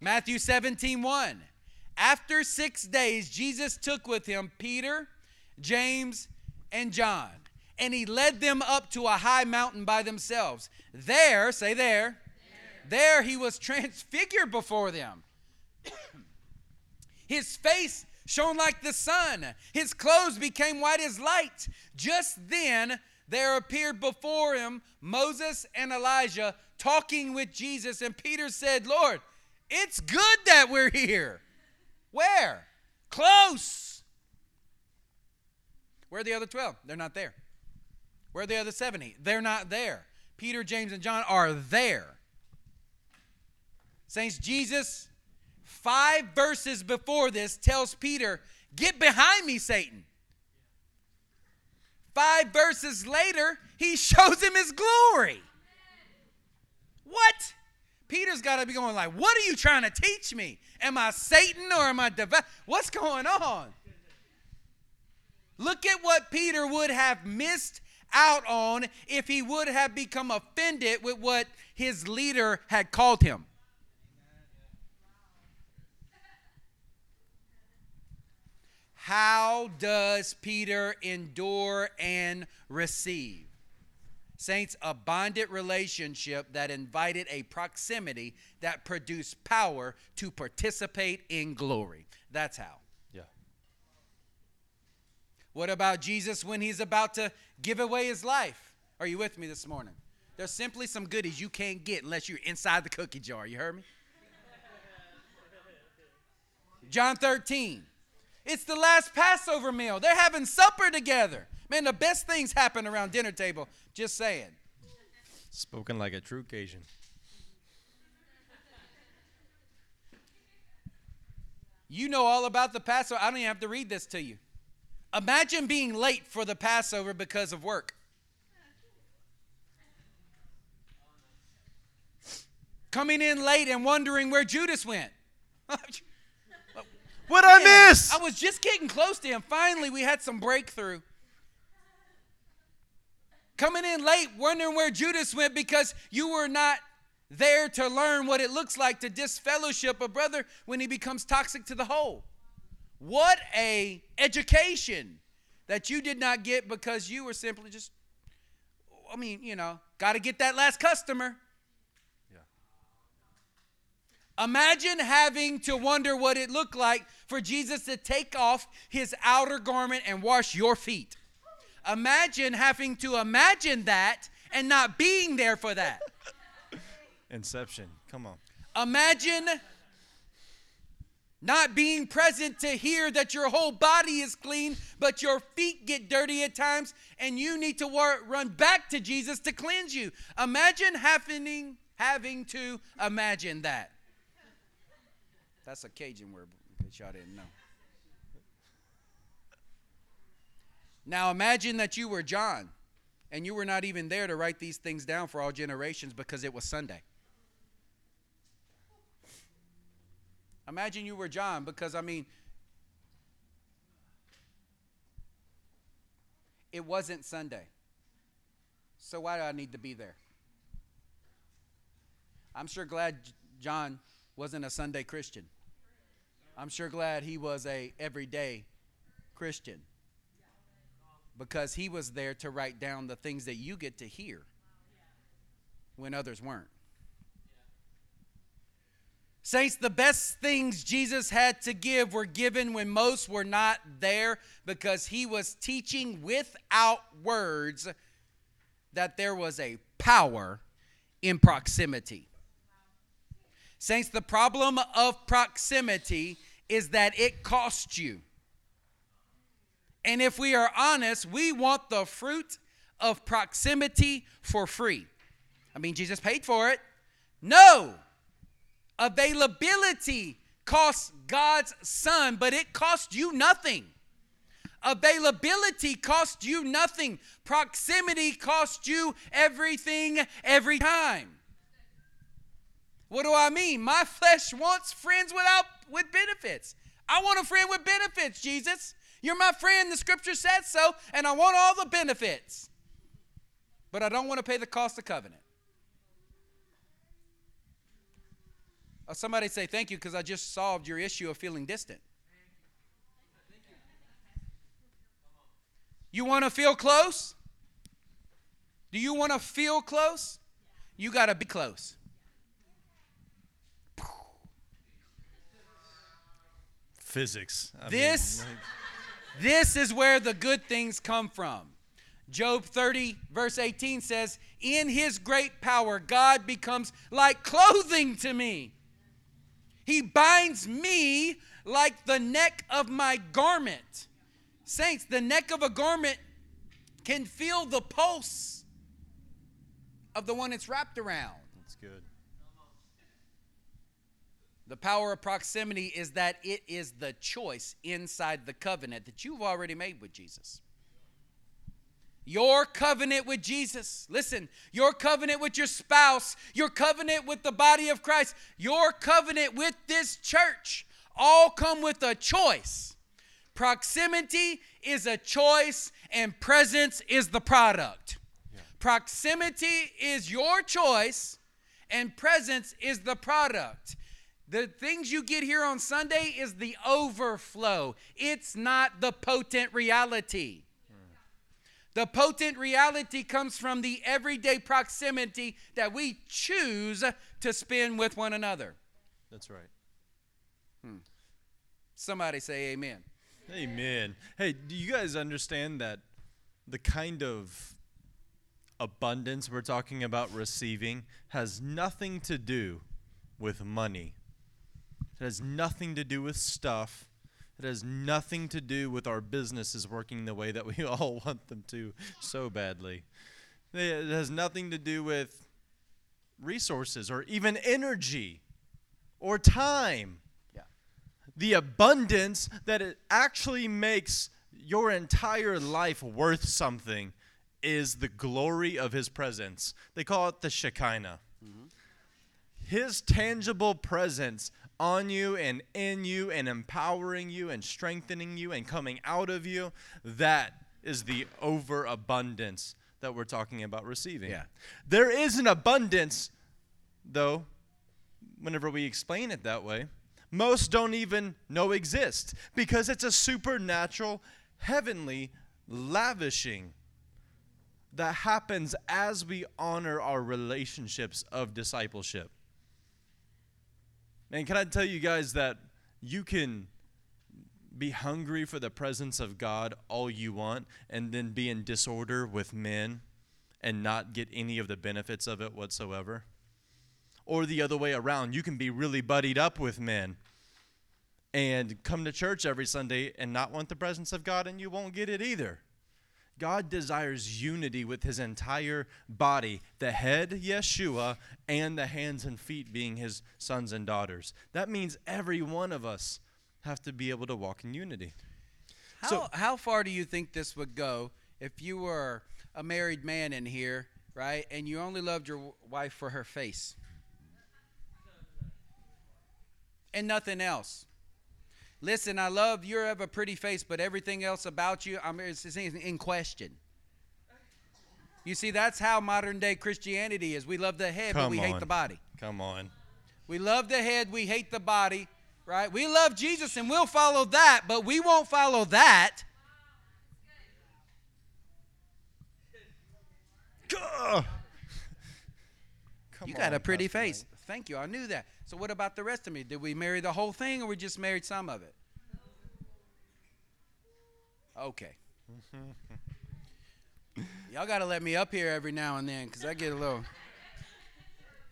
[SPEAKER 1] Matthew 17 1. After six days, Jesus took with him Peter, James, and John, and he led them up to a high mountain by themselves. There, say there, there, there he was transfigured before them. His face shone like the sun, his clothes became white as light. Just then there appeared before him Moses and Elijah talking with Jesus, and Peter said, Lord, it's good that we're here. Where? Close. Where are the other 12? They're not there. Where are the other 70? They're not there. Peter, James, and John are there. Saints, Jesus, five verses before this, tells Peter, Get behind me, Satan. Five verses later, he shows him his glory. What? Peter's got to be going like, "What are you trying to teach me? Am I Satan or am I divine? What's going on?" Look at what Peter would have missed out on if he would have become offended with what his leader had called him. How does Peter endure and receive? Saints, a bonded relationship that invited a proximity that produced power to participate in glory. That's how.
[SPEAKER 2] Yeah.
[SPEAKER 1] What about Jesus when he's about to give away his life? Are you with me this morning? There's simply some goodies you can't get unless you're inside the cookie jar. You heard me? John 13. It's the last Passover meal. They're having supper together. Man, the best things happen around dinner table. Just saying.
[SPEAKER 2] Spoken like a true Cajun.
[SPEAKER 1] You know all about the Passover. I don't even have to read this to you. Imagine being late for the Passover because of work. Coming in late and wondering where Judas went.
[SPEAKER 2] What I miss?
[SPEAKER 1] I was just getting close to him. Finally, we had some breakthrough. Coming in late, wondering where Judas went because you were not there to learn what it looks like to disfellowship a brother when he becomes toxic to the whole. What a education that you did not get because you were simply just I mean, you know, got to get that last customer. Imagine having to wonder what it looked like for Jesus to take off his outer garment and wash your feet. Imagine having to imagine that and not being there for that.
[SPEAKER 2] Inception. Come on.
[SPEAKER 1] Imagine not being present to hear that your whole body is clean, but your feet get dirty at times and you need to war- run back to Jesus to cleanse you. Imagine having, having to imagine that. That's a Cajun word, case y'all didn't know. Now imagine that you were John and you were not even there to write these things down for all generations because it was Sunday. Imagine you were John because, I mean, it wasn't Sunday. So why do I need to be there? I'm sure glad John wasn't a Sunday Christian. I'm sure glad he was a everyday Christian because he was there to write down the things that you get to hear when others weren't. Saints, the best things Jesus had to give were given when most were not there because he was teaching without words that there was a power in proximity. Saints, the problem of proximity is that it costs you. And if we are honest, we want the fruit of proximity for free. I mean, Jesus paid for it. No. Availability costs God's Son, but it costs you nothing. Availability costs you nothing. Proximity costs you everything every time. What do I mean? My flesh wants friends without with benefits. I want a friend with benefits, Jesus. You're my friend, the scripture says so, and I want all the benefits. But I don't want to pay the cost of covenant. Uh, somebody say thank you because I just solved your issue of feeling distant. You want to feel close? Do you want to feel close? You got to be close.
[SPEAKER 2] Physics. I mean,
[SPEAKER 1] This-
[SPEAKER 2] like-
[SPEAKER 1] This is where the good things come from. Job 30, verse 18 says, In his great power, God becomes like clothing to me. He binds me like the neck of my garment. Saints, the neck of a garment can feel the pulse of the one it's wrapped around.
[SPEAKER 2] that's good.
[SPEAKER 1] The power of proximity is that it is the choice inside the covenant that you've already made with Jesus. Your covenant with Jesus, listen, your covenant with your spouse, your covenant with the body of Christ, your covenant with this church all come with a choice. Proximity is a choice, and presence is the product. Proximity is your choice, and presence is the product. The things you get here on Sunday is the overflow, it's not the potent reality. The potent reality comes from the everyday proximity that we choose to spend with one another.
[SPEAKER 2] That's right. Hmm.
[SPEAKER 1] Somebody say amen.
[SPEAKER 2] Amen. Hey, do you guys understand that the kind of abundance we're talking about receiving has nothing to do with money? It has nothing to do with stuff. It has nothing to do with our businesses working the way that we all want them to so badly. It has nothing to do with resources or even energy or time
[SPEAKER 1] Yeah.
[SPEAKER 2] the abundance that it actually makes your entire life worth something is the glory of his presence. They call it the Shekinah. Mm-hmm. His tangible presence on you and in you and empowering you and strengthening you and coming out of you, that is the overabundance that we're talking about receiving.
[SPEAKER 1] Yeah.
[SPEAKER 2] There is an abundance, though, whenever we explain it that way, most don't even know exist because it's a supernatural, heavenly lavishing that happens as we honor our relationships of discipleship. And can I tell you guys that you can be hungry for the presence of God all you want and then be in disorder with men and not get any of the benefits of it whatsoever? Or the other way around, you can be really buddied up with men and come to church every Sunday and not want the presence of God, and you won't get it either. God desires unity with his entire body, the head, Yeshua, and the hands and feet being his sons and daughters. That means every one of us have to be able to walk in unity.
[SPEAKER 1] How,
[SPEAKER 2] So-
[SPEAKER 1] how far do you think this would go if you were a married man in here, right, and you only loved your w- wife for her face and nothing else? Listen, I love you have a pretty face, but everything else about you, I mean, it's, it's in question. You see, that's how modern day Christianity is. We love the head, but
[SPEAKER 2] Come
[SPEAKER 1] we hate the body.
[SPEAKER 2] Come on.
[SPEAKER 1] We love the head, we hate the body, right? We love Jesus and we'll follow that, but we won't follow that. You got a pretty face. Thank you. I knew that. So what about the rest of me? Did we marry the whole thing or we just married some of it? Okay. Y'all got to let me up here every now and then cuz I get a little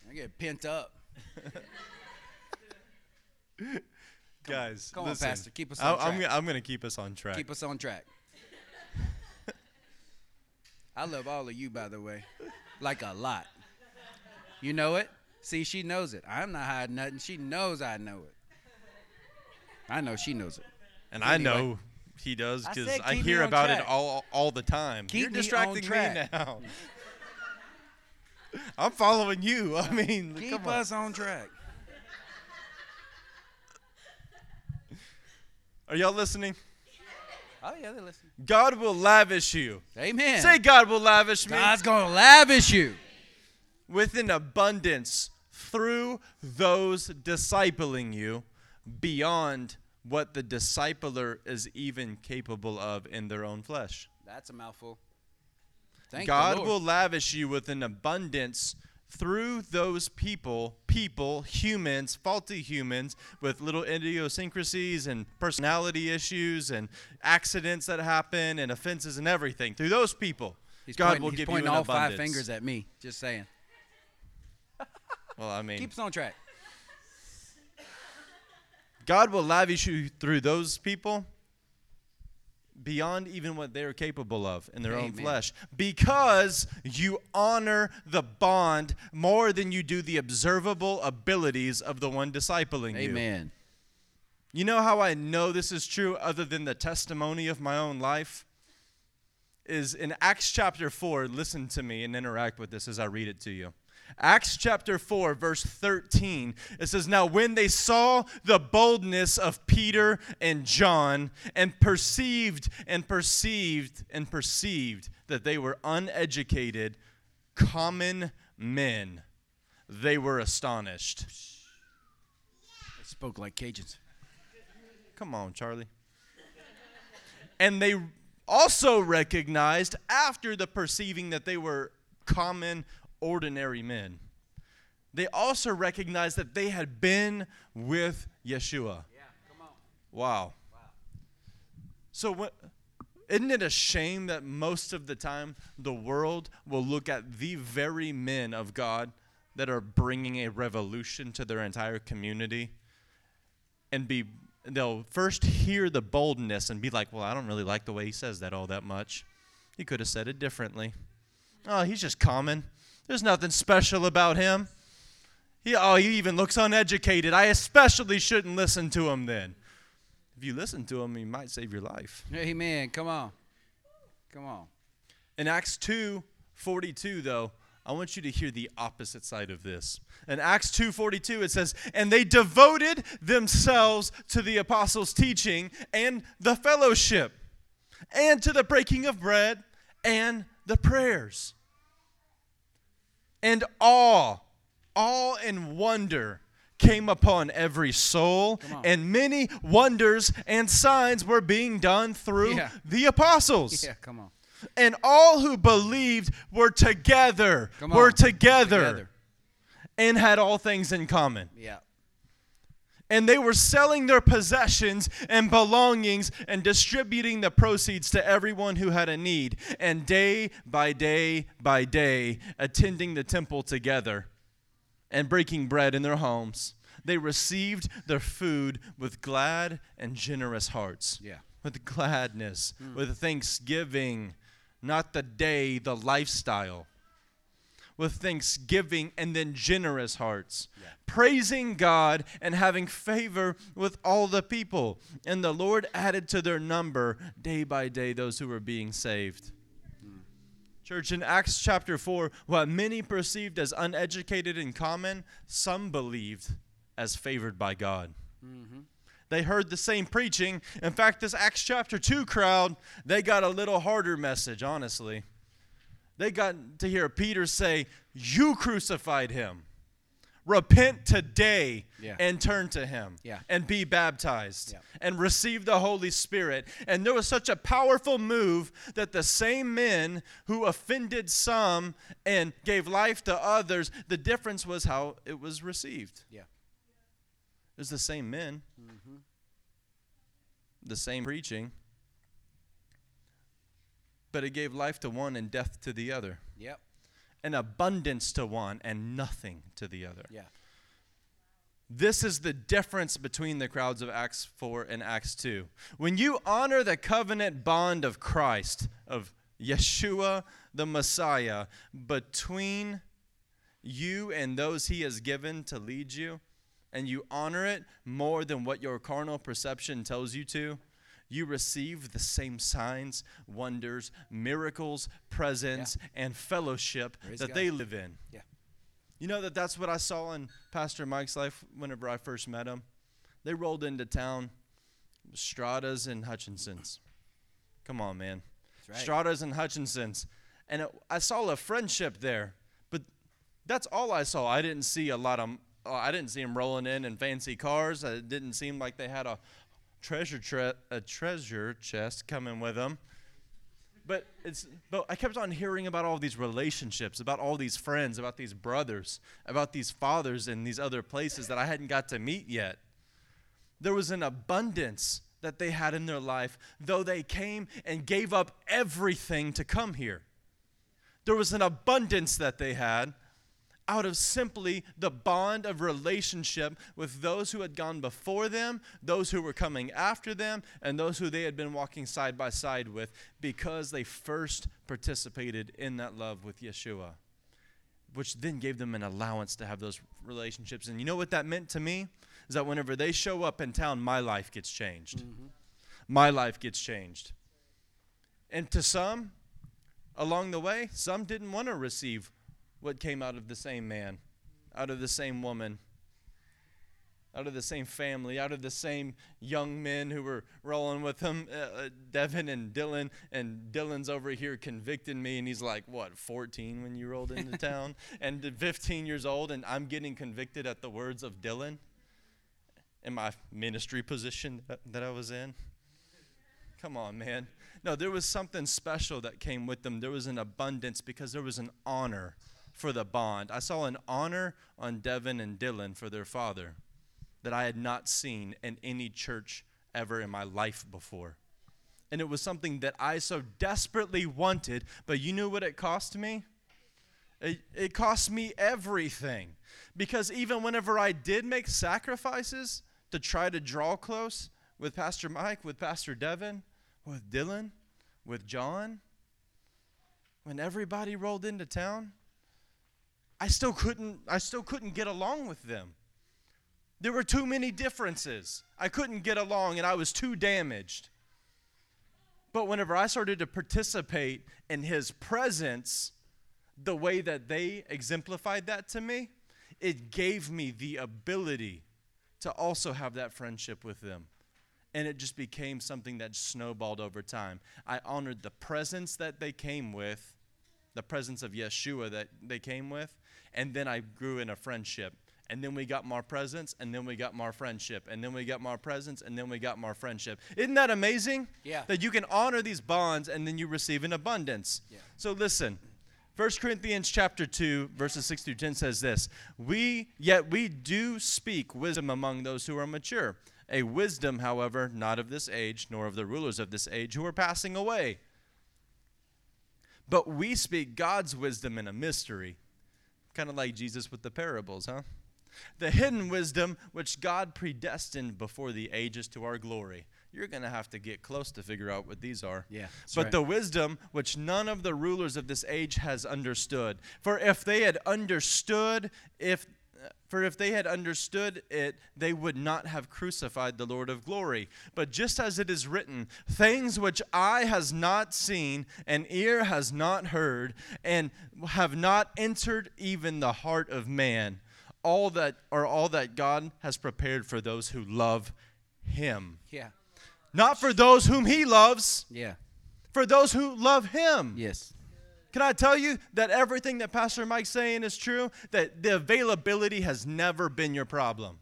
[SPEAKER 1] I get pent up.
[SPEAKER 2] Mike. Guys,
[SPEAKER 1] Come on, Pastor, keep us on
[SPEAKER 2] I'm,
[SPEAKER 1] track.
[SPEAKER 2] gonna- I'm going to keep us on track.
[SPEAKER 1] Keep us on track. I love all of you, by the way, like a lot. You know it? See, she knows it. I'm not hiding nothing. She knows I know it. I know she knows it.
[SPEAKER 2] And I know he does
[SPEAKER 1] I
[SPEAKER 2] because
[SPEAKER 1] said
[SPEAKER 2] I, hear
[SPEAKER 1] on
[SPEAKER 2] about it all all the time.
[SPEAKER 1] Keep
[SPEAKER 2] You're
[SPEAKER 1] me on
[SPEAKER 2] distracting
[SPEAKER 1] track.
[SPEAKER 2] now. I'm following you. I mean,
[SPEAKER 1] Keep
[SPEAKER 2] come on.
[SPEAKER 1] us on track.
[SPEAKER 2] Are y'all listening?
[SPEAKER 1] Oh yeah, they listen.
[SPEAKER 2] God will lavish you.
[SPEAKER 1] Amen.
[SPEAKER 2] Say, God will lavish me
[SPEAKER 1] God's gonna lavish you.
[SPEAKER 2] With an abundance through those discipling you beyond what the discipler is even capable of in their own flesh.
[SPEAKER 1] That's a mouthful. Thank
[SPEAKER 2] God will lavish you with an abundance through those people, people, humans, faulty humans with little idiosyncrasies and personality issues and accidents that happen and offenses and everything, through those people,
[SPEAKER 1] He's
[SPEAKER 2] God
[SPEAKER 1] pointing,
[SPEAKER 2] will give you
[SPEAKER 1] pointing
[SPEAKER 2] an
[SPEAKER 1] all
[SPEAKER 2] abundance.
[SPEAKER 1] five fingers at me. Just saying.
[SPEAKER 2] Well, I mean,
[SPEAKER 1] Keep us on track.
[SPEAKER 2] God will lavish you through those people beyond even what they're capable of in their own flesh because you honor the bond more than you do the observable abilities of the one discipling you.
[SPEAKER 1] Amen.
[SPEAKER 2] You know how I know this is true other than the testimony of my own life? Is in Acts chapter 4, listen to me and interact with this as I read it to you. Acts chapter 4, verse 13, it says, Now when they saw the boldness of Peter and John and perceived and perceived and perceived that they were uneducated, common men, they were astonished.
[SPEAKER 1] I spoke like Cajuns.
[SPEAKER 2] Come on, Charlie. And they also recognized after the perceiving that they were common, ordinary men. They also recognized that they had been with Yeshua.
[SPEAKER 1] Yeah, come on.
[SPEAKER 2] Wow. So what isn't it a shame that most of the time the world will look at the very men of God that are bringing a revolution to their entire community and be they'll first hear the boldness and be like, "Well, I don't really like the way he says that all that much. He could have said it differently. Oh, he's just common. There's nothing special about him. He oh, he even looks uneducated. I especially shouldn't listen to him then." If you listen to him, he might save your life.
[SPEAKER 1] Amen. Come on. Come on.
[SPEAKER 2] In Acts 2 42, though, I want you to hear the opposite side of this. In Acts 2:42 it says, "And they devoted themselves to the apostles' teaching and the fellowship, and to the breaking of bread and the prayers." And awe, awe and wonder came upon every soul, and many wonders and signs were being done through
[SPEAKER 1] Yeah.
[SPEAKER 2] the apostles.
[SPEAKER 1] Yeah, come on.
[SPEAKER 2] And all who believed were together,
[SPEAKER 1] Come
[SPEAKER 2] were together,
[SPEAKER 1] Together.
[SPEAKER 2] and had all things in common.
[SPEAKER 1] Yeah.
[SPEAKER 2] And they were selling their possessions and belongings and distributing the proceeds to everyone who had a need. And day by day by day, attending the temple together and breaking bread in their homes, they received their food with glad and generous hearts.
[SPEAKER 1] Yeah.
[SPEAKER 2] With gladness, hmm. with thanksgiving, not the day, the lifestyle. With thanksgiving and then generous hearts, praising God and having favor with all the people. And the Lord added to their number day by day those who were being saved. Hmm. Church, in Acts chapter 4, what many perceived as uneducated and common, some believed as favored by God. Mm-hmm. They heard the same preaching. In fact, this Acts chapter 2 crowd, they got a little harder message, honestly. They got to hear Peter say, You crucified him. Repent today
[SPEAKER 1] Yeah.
[SPEAKER 2] and turn to him
[SPEAKER 1] Yeah.
[SPEAKER 2] and be baptized
[SPEAKER 1] Yeah.
[SPEAKER 2] and receive the Holy Spirit. And there was such a powerful move that the same men who offended some and gave life to others, the difference was how it was received.
[SPEAKER 1] Yeah.
[SPEAKER 2] It was the same men, mm-hmm. the same preaching, but it gave life to one and death to the other,
[SPEAKER 1] Yep.
[SPEAKER 2] an abundance to one and nothing to the other.
[SPEAKER 1] Yeah.
[SPEAKER 2] This is the difference between the crowds of Acts 4 and Acts 2. When you honor the covenant bond of Christ, of Yeshua the Messiah, between you and those he has given to lead you, and you honor it more than what your carnal perception tells you to, you receive the same signs, wonders, miracles, presence, and fellowship
[SPEAKER 1] Praise
[SPEAKER 2] that
[SPEAKER 1] God.
[SPEAKER 2] they live in.
[SPEAKER 1] Yeah.
[SPEAKER 2] You know that that's what I saw in Pastor Mike's life whenever I first met him. They rolled into town, Stratas and Hutchinsons. Come on, man.
[SPEAKER 1] That's right.
[SPEAKER 2] Stratas and Hutchinsons. And it, I saw a friendship there, but that's all I saw. I didn't see a lot of. I didn't see them rolling in in fancy cars. It didn't seem like they had a treasure tre- a treasure chest coming with them. But it's but I kept on hearing about all these relationships, about all these friends, about these brothers, about these fathers in these other places that I hadn't got to meet yet. There was an abundance that they had in their life, though they came and gave up everything to come here. There was an abundance that they had out of simply the bond of relationship with those who had gone before them, those who were coming after them, and those who they had been walking side by side with because they first participated in that love with Yeshua, which then gave them an allowance to have those relationships. And you know what that meant to me? Is that whenever they show up in town, my life gets changed. Mm-hmm. My life gets changed. And to some, along the way, some didn't want to receive what came out of the same man, out of the same woman, out of the same family, out of the same young men who were rolling with him, uh, uh, Devin and Dylan. And Dylan's over here convicting me, and he's like, what, 14 when you rolled into town? And 15 years old, and I'm getting convicted at the words of Dylan in my ministry position that, that I was in. Come on, man. No, there was something special that came with them. There was an abundance because there was an honor for the bond. I saw an honor on Devin and Dylan for their father that I had not seen in any church ever in my life before. And it was something that I so desperately wanted, but you knew what it cost me? It, it cost me everything. Because even whenever I did make sacrifices to try to draw close with Pastor Mike, with Pastor Devin, with Dylan, with John, when everybody rolled into town, I still couldn't I still couldn't get along with them. There were too many differences. I couldn't get along and I was too damaged. But whenever I started to participate in his presence the way that they exemplified that to me, it gave me the ability to also have that friendship with them. And it just became something that snowballed over time. I honored the presence that they came with, the presence of Yeshua that they came with, and then I grew in a friendship. And then we got more presence, and then we got more friendship, and then we got more presence, and then we got more friendship. Isn't that amazing?
[SPEAKER 1] Yeah.
[SPEAKER 2] That you can honor these bonds and then you receive an abundance.
[SPEAKER 1] Yeah.
[SPEAKER 2] So listen, 1 Corinthians chapter 2 verses 6 through 10 says this, "We yet we do speak wisdom among those who are mature, a wisdom however not of this age nor of the rulers of this age who are passing away. But we speak God's wisdom in a mystery." Kind of like Jesus with the parables, huh? The hidden wisdom which God predestined before the ages to our glory. You're going to have to get close to figure out what these are.
[SPEAKER 1] Yeah.
[SPEAKER 2] But
[SPEAKER 1] right.
[SPEAKER 2] the wisdom which none of the rulers of this age has understood. For if they had understood, if for if they had understood it, they would not have crucified the Lord of glory. But just as it is written, things which eye has not seen, and ear has not heard, and have not entered even the heart of man, all that are all that God has prepared for those who love him.
[SPEAKER 1] Yeah.
[SPEAKER 2] Not for those whom he loves,
[SPEAKER 1] Yeah.
[SPEAKER 2] for those who love him.
[SPEAKER 1] Yes.
[SPEAKER 2] Can I tell you that everything that Pastor Mike's saying is true? That the availability has never been your problem.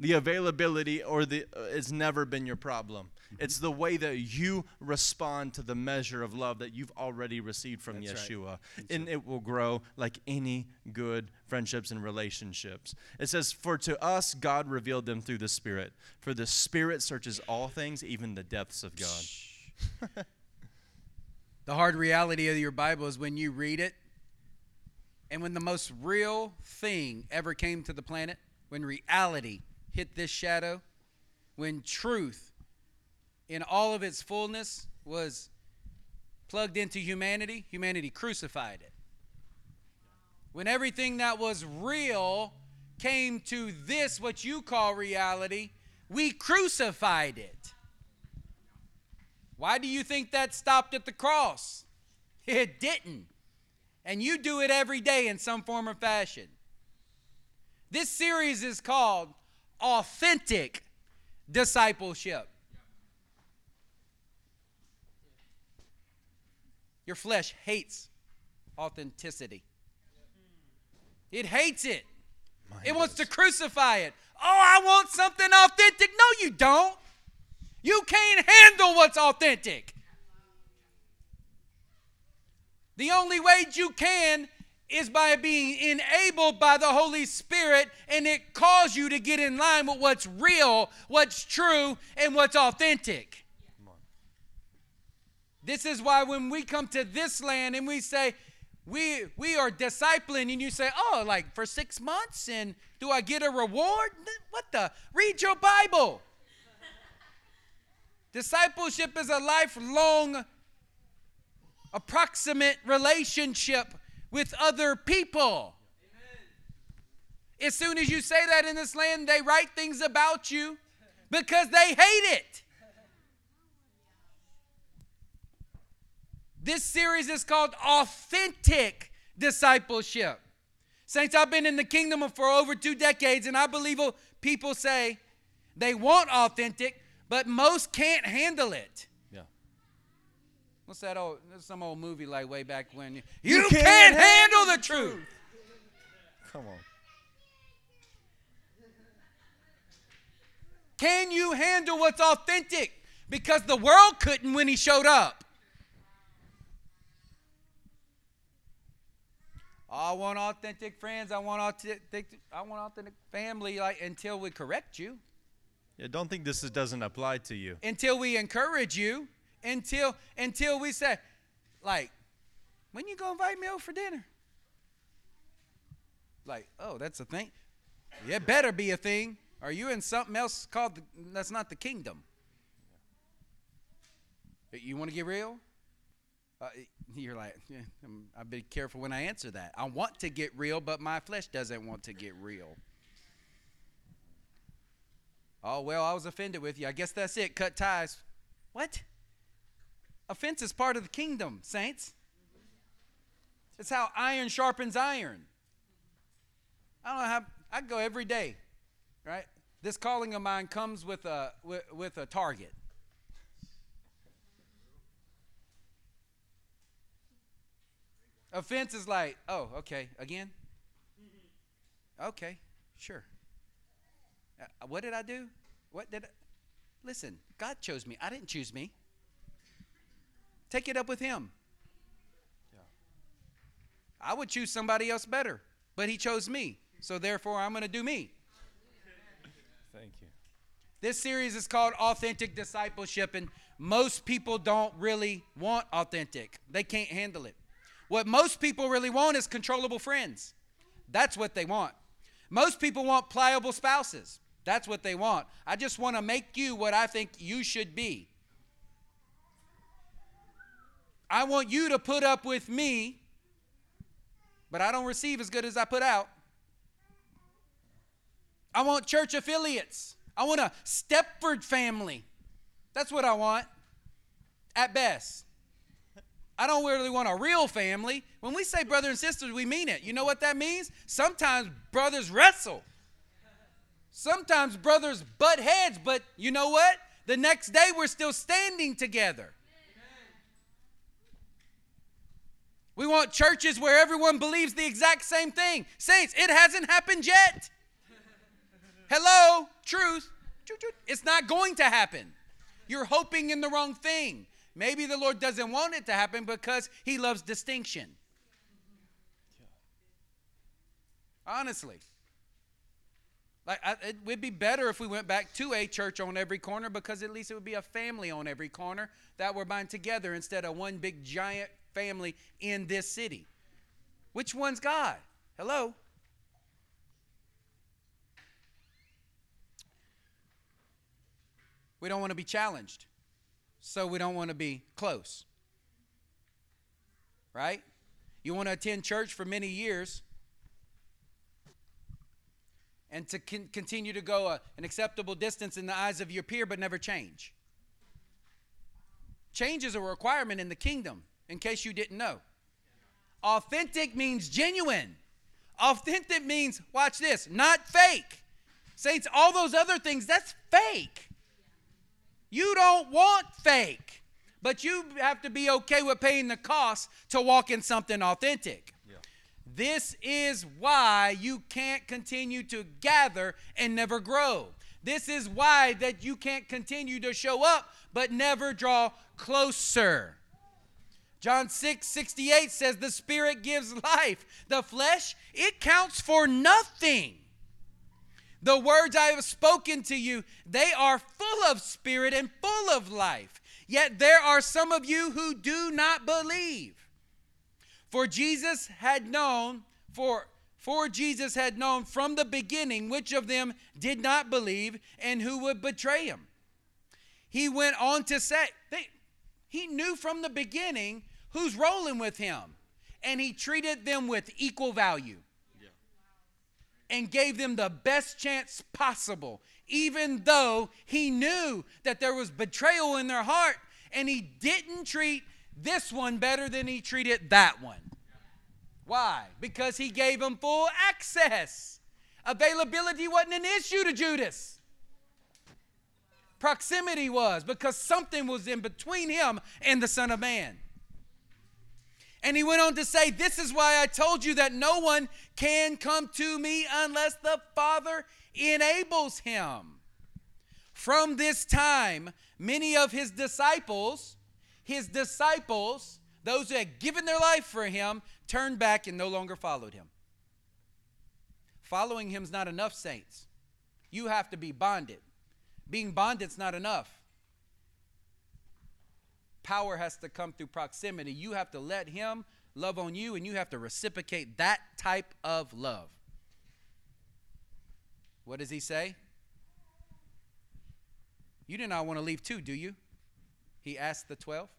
[SPEAKER 2] The availability or the uh, it's never been your problem. It's the way that you respond to the measure of love that you've already received from
[SPEAKER 1] That's
[SPEAKER 2] Yeshua.
[SPEAKER 1] right.
[SPEAKER 2] And it will grow like any good friendships and relationships. It says, For to us God revealed them through the Spirit. For the Spirit searches all things, even the depths of God.
[SPEAKER 1] The hard reality of your Bible is when you read it, and when the most real thing ever came to the planet, when reality hit this shadow, when truth in all of its fullness was plugged into humanity, humanity crucified it. When everything that was real came to this, what you call reality, we crucified it. Why do you think that stopped at the cross? It didn't. And you do it every day in some form or fashion. This series is called Authentic Discipleship. Your flesh hates authenticity. It hates it. It wants to crucify it. Oh, I want something authentic. No, you don't. You can't handle what's authentic. The only way you can is by being enabled by the Holy Spirit, and it calls you to get in line with what's real, what's true, and what's authentic. This is why when we come to this land and we say, we we are discipling and you say oh like for six months and do i get a reward what the read your bible discipleship is a lifelong approximate relationship with other people as soon as you say that in this land they write things about you because they hate it This series is called Authentic Discipleship. Saints, I've been in the kingdom for over two decades, and I believe people say they want authentic, but most can't handle it. Yeah. What's that old, some old movie like way back when? You, you, you can't, can't, handle the truth.
[SPEAKER 2] Come on.
[SPEAKER 1] Can you handle what's authentic? Because the world couldn't when he showed up. I want authentic friends. I want authentic. I want authentic family. Like until we correct you.
[SPEAKER 2] Yeah, don't think this is, doesn't apply to you.
[SPEAKER 1] Until we encourage you. Until until we say, like, when you gonna invite me over for dinner? Like, oh, that's a thing. It better be a thing. Are you in something else called? The, that's not the kingdom. You want to get real? Uh, you're like, yeah, I'll be careful when I answer that. I want to get real, but my flesh doesn't want to get real. Oh, well, I was offended with you. I guess that's it. Cut ties. What? Offense is part of the kingdom, saints. It's how iron sharpens iron. I don't know how, I go every day, right? This calling of mine comes with a, with, with a target. Offense is like, oh, okay, again? Okay, sure. Uh, what did I do? What did I? Listen, God chose me. I didn't choose me. Take it up with Him. Yeah. I would choose somebody else better, but He chose me. So therefore, I'm going to do me.
[SPEAKER 2] Thank you.
[SPEAKER 1] This series is called Authentic Discipleship, and most people don't really want authentic, they can't handle it. What most people really want is controllable friends. That's what they want. Most people want pliable spouses. That's what they want. I just want to make you what I think you should be. I want you to put up with me, but I don't receive as good as I put out. I want church affiliates. I want a Stepford family. That's what I want, at best. I don't really want a real family. When we say brother and sisters, we mean it. You know what that means? Sometimes brothers wrestle. Sometimes brothers butt heads, but you know what? The next day we're still standing together. We want churches where everyone believes the exact same thing. Saints, it hasn't happened yet. Hello, truth. It's not going to happen. You're hoping in the wrong thing. Maybe the Lord doesn't want it to happen because He loves distinction. Honestly. Like I, it would be better if we went back to a church on every corner because at least it would be a family on every corner that we're buying together instead of one big giant family in this city. Which one's God? Hello? We don't want to be challenged so we don't want to be close. Right? You want to attend church for many years and to con- continue to go a, an acceptable distance in the eyes of your peer but never change. Change is a requirement in the kingdom, in case you didn't know. Authentic means genuine. Authentic means, watch this, not fake. Saints, all those other things, that's fake. You don't want fake, but you have to be okay with paying the cost to walk in something authentic. This is why you can't continue to gather and never grow. This is why that you can't continue to show up but never draw closer. John 6 68 says, The Spirit gives life. The flesh, it counts for nothing. The words I have spoken to you, they are full of spirit and full of life. Yet there are some of you who do not believe. For Jesus had known, for for Jesus had known from the beginning which of them did not believe and who would betray him. He went on to say, they, he knew from the beginning who's rolling with him, and he treated them with equal value and gave them the best chance possible, even though he knew that there was betrayal in their heart, and he didn't treat this one better than he treated that one. Why? Because he gave him full access. Availability wasn't an issue to Judas. Proximity was because something was in between him and the Son of Man. And he went on to say, This is why I told you that no one can come to me unless the Father enables him. From this time, many of his disciples, his disciples, those who had given their life for him, turned back and no longer followed him. Following him is not enough, saints. You have to be bonded. Being bonded is not enough. Power has to come through proximity. You have to let him love on you, and you have to reciprocate that type of love. What does he say? You do not want to leave too, do you? He asked the twelve.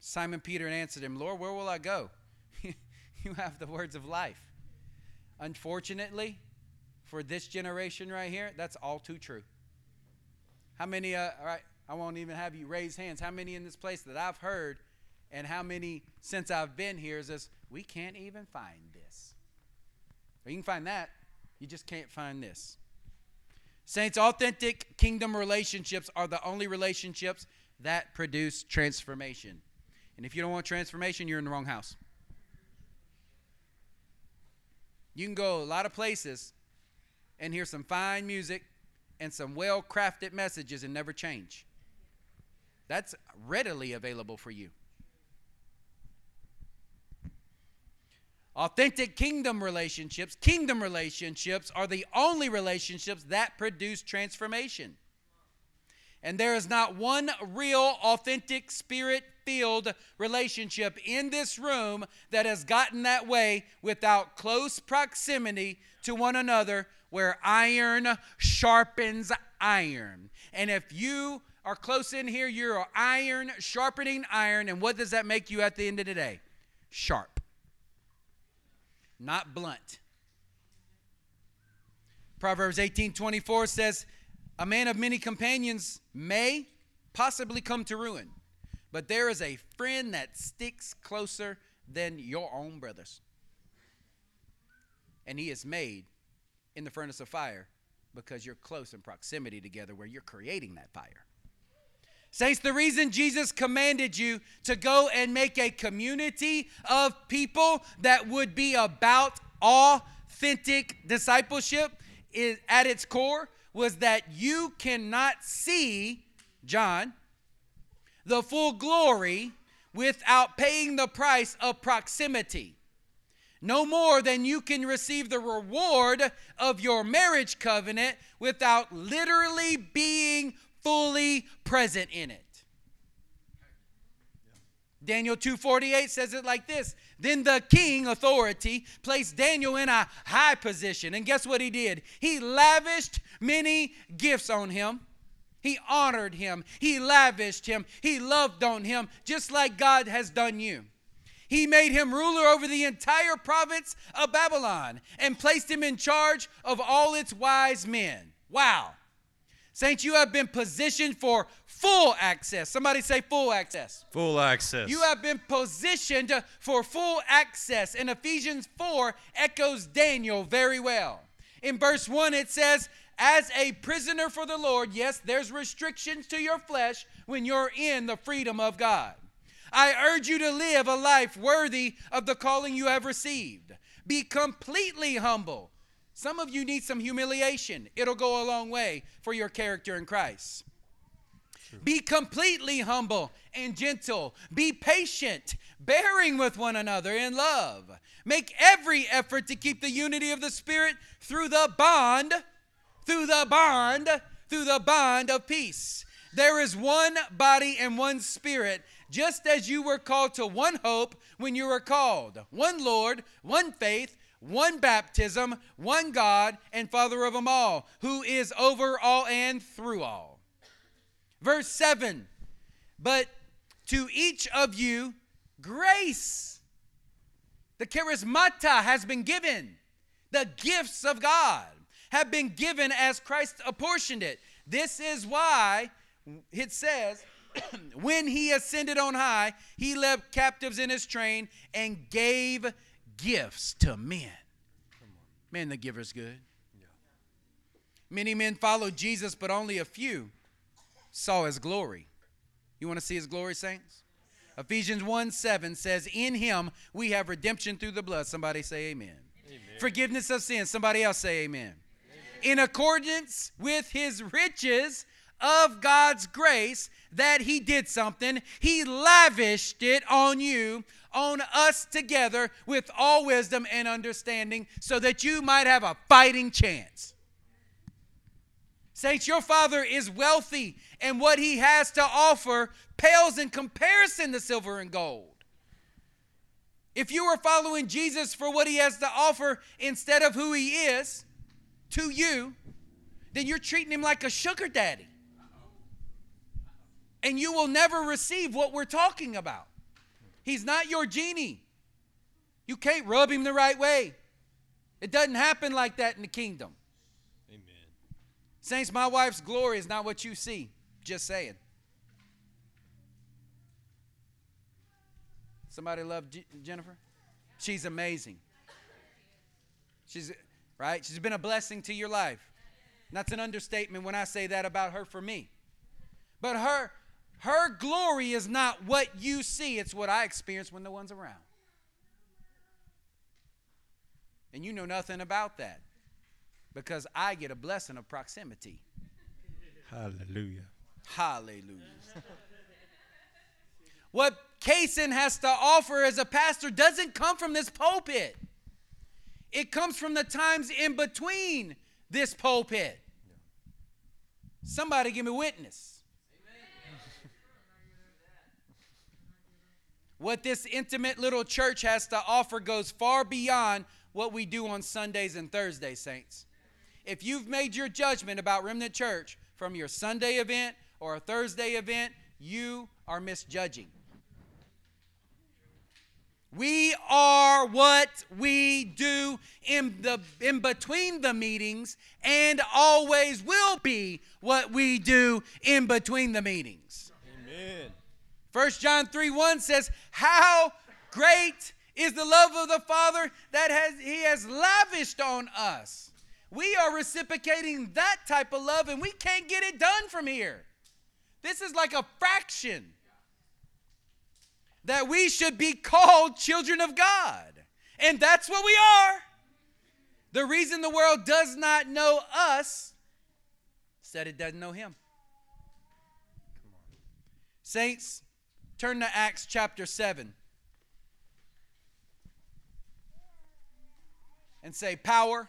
[SPEAKER 1] Simon Peter answered him, Lord, where will I go? you have the words of life. Unfortunately, for this generation right here, that's all too true. How many, uh, all right, I won't even have you raise hands. How many in this place that I've heard and how many since I've been here is this, we can't even find this. you can find that, you just can't find this. Saints, authentic kingdom relationships are the only relationships that produce transformation. And if you don't want transformation, you're in the wrong house. You can go a lot of places and hear some fine music and some well crafted messages and never change. That's readily available for you. Authentic kingdom relationships, kingdom relationships are the only relationships that produce transformation. And there is not one real, authentic, spirit filled relationship in this room that has gotten that way without close proximity to one another where iron sharpens iron. And if you are close in here, you're iron sharpening iron. And what does that make you at the end of the day? Sharp, not blunt. Proverbs 18 24 says, A man of many companions may possibly come to ruin, but there is a friend that sticks closer than your own brothers. And he is made in the furnace of fire because you're close in proximity together where you're creating that fire. Saints, the reason Jesus commanded you to go and make a community of people that would be about authentic discipleship is at its core was that you cannot see John the full glory without paying the price of proximity. No more than you can receive the reward of your marriage covenant without literally being fully present in it. Daniel 2:48 says it like this. Then the king authority placed Daniel in a high position. And guess what he did? He lavished many gifts on him. He honored him. He lavished him. He loved on him just like God has done you. He made him ruler over the entire province of Babylon and placed him in charge of all its wise men. Wow. Saints, you have been positioned for full access. Somebody say full access.
[SPEAKER 2] Full access.
[SPEAKER 1] You have been positioned for full access. And Ephesians 4 echoes Daniel very well. In verse 1, it says, As a prisoner for the Lord, yes, there's restrictions to your flesh when you're in the freedom of God. I urge you to live a life worthy of the calling you have received. Be completely humble some of you need some humiliation. It'll go a long way for your character in Christ. Be completely humble and gentle. Be patient, bearing with one another in love. Make every effort to keep the unity of the Spirit through the bond, through the bond, through the bond of peace. There is one body and one Spirit, just as you were called to one hope when you were called, one Lord, one faith one baptism, one God and Father of them all, who is over all and through all. Verse 7 But to each of you, grace, the charismata has been given, the gifts of God have been given as Christ apportioned it. This is why it says, when he ascended on high, he led captives in his train and gave gifts to men. Man, the giver's good. Yeah. Many men followed Jesus, but only a few saw his glory. You want to see his glory, saints? Ephesians 1 7 says, In him we have redemption through the blood. Somebody say amen. amen. Forgiveness of sins. Somebody else say amen. In accordance with his riches of God's grace, that he did something, he lavished it on you on us together with all wisdom and understanding so that you might have a fighting chance. Saints, your Father is wealthy, and what He has to offer pales in comparison to silver and gold. If you are following Jesus for what He has to offer instead of who He is to you, then you're treating Him like a sugar daddy. And you will never receive what we're talking about. He's not your genie. You can't rub him the right way. It doesn't happen like that in the kingdom. Amen. Saints, my wife's glory is not what you see. Just saying. Somebody love G- Jennifer? She's amazing. She's right? She's been a blessing to your life. And that's an understatement when I say that about her for me. But her her glory is not what you see, it's what I experience when no one's around. And you know nothing about that because I get a blessing of proximity.
[SPEAKER 2] Hallelujah.
[SPEAKER 1] Hallelujah. what Cason has to offer as a pastor doesn't come from this pulpit, it comes from the times in between this pulpit. Somebody give me witness. What this intimate little church has to offer goes far beyond what we do on Sundays and Thursdays, saints. If you've made your judgment about Remnant Church from your Sunday event or a Thursday event, you are misjudging. We are what we do in the in between the meetings and always will be what we do in between the meetings. Amen. 1 John 3 1 says, How great is the love of the Father that has He has lavished on us. We are reciprocating that type of love, and we can't get it done from here. This is like a fraction that we should be called children of God. And that's what we are. The reason the world does not know us said it doesn't know him. Saints, Turn to Acts chapter 7 and say, Power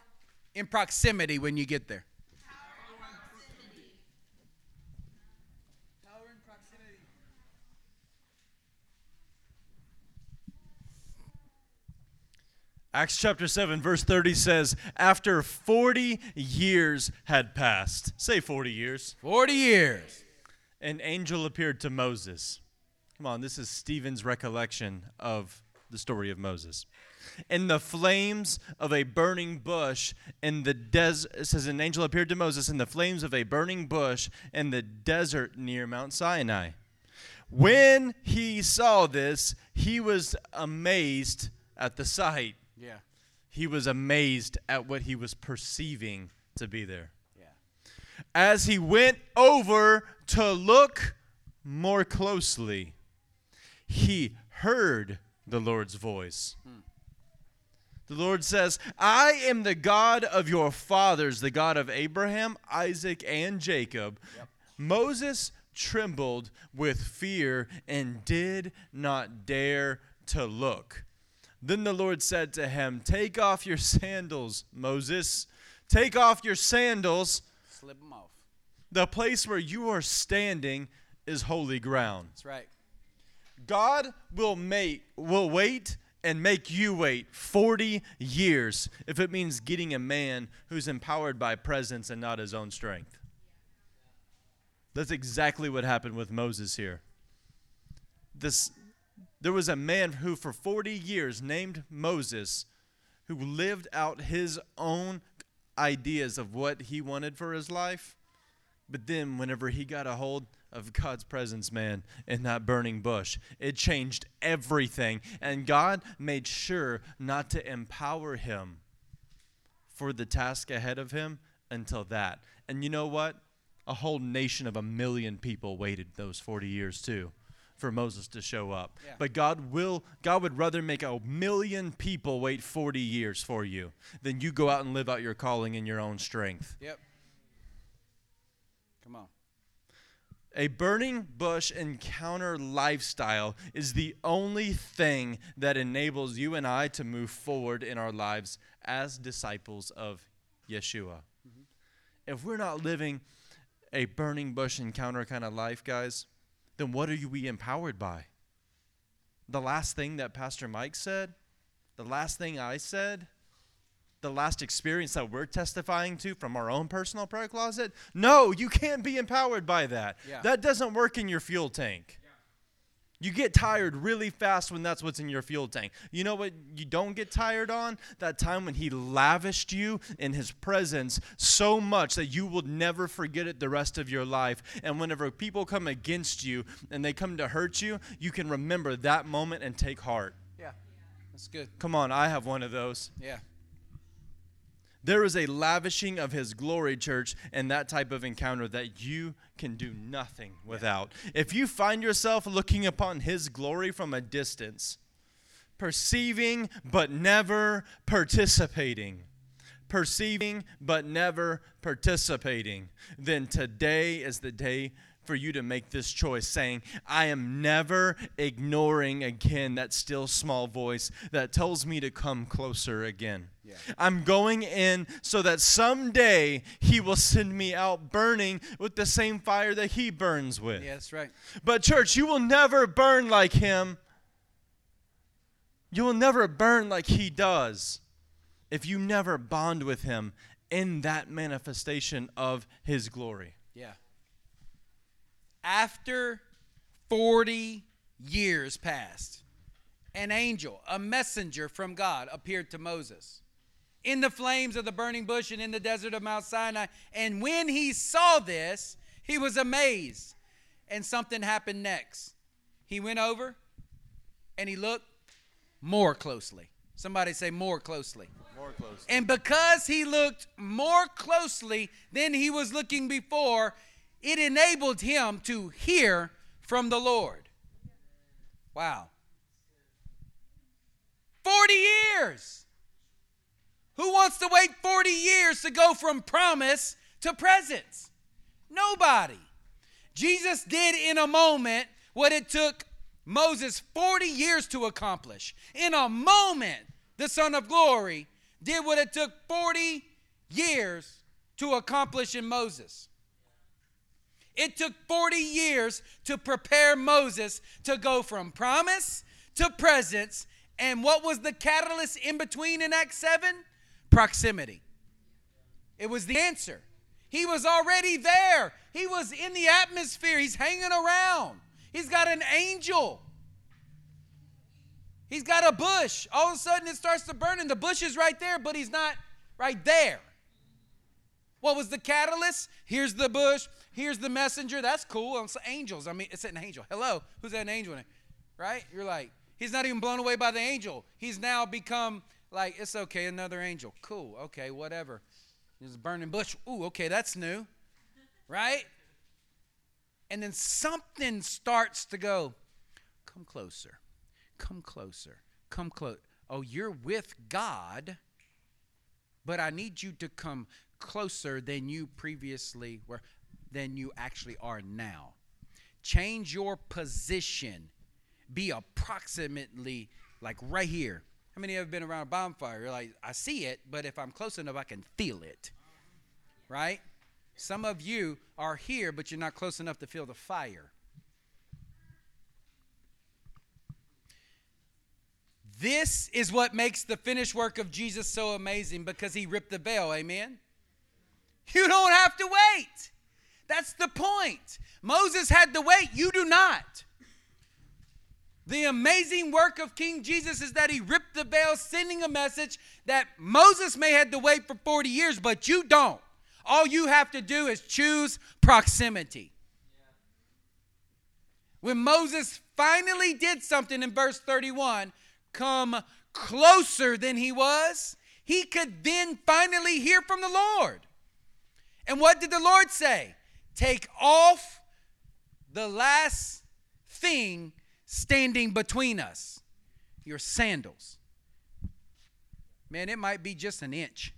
[SPEAKER 1] in proximity when you get there.
[SPEAKER 2] Acts chapter 7, verse 30 says, After 40 years had passed, say 40 years.
[SPEAKER 1] 40 years.
[SPEAKER 2] An angel appeared to Moses Come on, this is Stephen's recollection of the story of Moses. In the flames of a burning bush in the desert, it says an angel appeared to Moses in the flames of a burning bush in the desert near Mount Sinai. When he saw this, he was amazed at the sight.
[SPEAKER 1] Yeah.
[SPEAKER 2] He was amazed at what he was perceiving to be there.
[SPEAKER 1] Yeah.
[SPEAKER 2] As he went over to look more closely, he heard the Lord's voice. Hmm. The Lord says, I am the God of your fathers, the God of Abraham, Isaac, and Jacob. Yep. Moses, trembled with fear and did not dare to look. Then the Lord said to him, Take off your sandals, Moses. Take off your sandals.
[SPEAKER 1] Slip them off.
[SPEAKER 2] The place where you are standing is holy ground.
[SPEAKER 1] That's right.
[SPEAKER 2] God will make will wait and make you wait 40 years if it means getting a man who's empowered by presence and not his own strength. That's exactly what happened with Moses here. This there was a man who for 40 years named Moses who lived out his own ideas of what he wanted for his life. But then whenever he got a hold of God's presence, man, in that burning bush. It changed everything. And God made sure not to empower him for the task ahead of him until that. And you know what? A whole nation of a million people waited those 40 years too for Moses to show up.
[SPEAKER 1] Yeah.
[SPEAKER 2] But God will God would rather make a million people wait 40 years for you than you go out and live out your calling in your own strength.
[SPEAKER 1] Yep. Come on.
[SPEAKER 2] A burning bush encounter lifestyle is the only thing that enables you and I to move forward in our lives as disciples of Yeshua. Mm-hmm. If we're not living a burning bush encounter kind of life, guys, then what are you we empowered by? The last thing that Pastor Mike said, the last thing I said, the last experience that we're testifying to from our own personal prayer closet? No, you can't be empowered by that.
[SPEAKER 1] Yeah.
[SPEAKER 2] That doesn't work in your fuel tank. You get tired really fast when that's what's in your fuel tank. You know what you don't get tired on? That time when he lavished you in his presence so much that you will never forget it the rest of your life. And whenever people come against you and they come to hurt you, you can remember that moment and take heart.
[SPEAKER 1] Yeah. That's good.
[SPEAKER 2] Come on, I have one of those.
[SPEAKER 1] Yeah.
[SPEAKER 2] There is a lavishing of his glory, church, and that type of encounter that you can do nothing without. If you find yourself looking upon his glory from a distance, perceiving but never participating, perceiving but never participating, then today is the day for you to make this choice saying, I am never ignoring again that still small voice that tells me to come closer again.
[SPEAKER 1] Yeah.
[SPEAKER 2] I'm going in so that someday he will send me out burning with the same fire that he burns with.
[SPEAKER 1] Yeah, that's right.
[SPEAKER 2] But, church, you will never burn like him. You will never burn like he does if you never bond with him in that manifestation of his glory.
[SPEAKER 1] Yeah. After 40 years passed, an angel, a messenger from God, appeared to Moses in the flames of the burning bush and in the desert of Mount Sinai. And when he saw this, he was amazed. And something happened next. He went over and he looked more closely. Somebody say more closely.
[SPEAKER 2] More close.
[SPEAKER 1] And because he looked more closely than he was looking before, it enabled him to hear from the Lord. Wow. 40 years. Who wants to wait 40 years to go from promise to presence? Nobody. Jesus did in a moment what it took Moses 40 years to accomplish. In a moment, the Son of Glory did what it took 40 years to accomplish in Moses. It took 40 years to prepare Moses to go from promise to presence. And what was the catalyst in between in Acts 7? Proximity. It was the answer. He was already there. He was in the atmosphere. He's hanging around. He's got an angel. He's got a bush. All of a sudden it starts to burn, and the bush is right there, but he's not right there. What was the catalyst? Here's the bush. Here's the messenger. That's cool. It's angels. I mean, it's an angel. Hello. Who's that angel? Right? You're like, he's not even blown away by the angel. He's now become like, it's okay, another angel. Cool. Okay, whatever. There's a burning bush. Ooh, okay, that's new. Right? And then something starts to go, come closer. Come closer. Come close. Oh, you're with God, but I need you to come closer than you previously were, than you actually are now. change your position. Be approximately like right here. How many have been around a bonfire? You're like, I see it, but if I'm close enough, I can feel it. Right? Some of you are here, but you're not close enough to feel the fire. This is what makes the finished work of Jesus so amazing because he ripped the veil. Amen? You don't have to wait. That's the point. Moses had to wait. You do not. The amazing work of King Jesus is that he ripped the veil, sending a message that Moses may have to wait for 40 years, but you don't. All you have to do is choose proximity. When Moses finally did something in verse 31, come closer than he was, he could then finally hear from the Lord. And what did the Lord say? Take off the last thing standing between us your sandals. Man, it might be just an inch.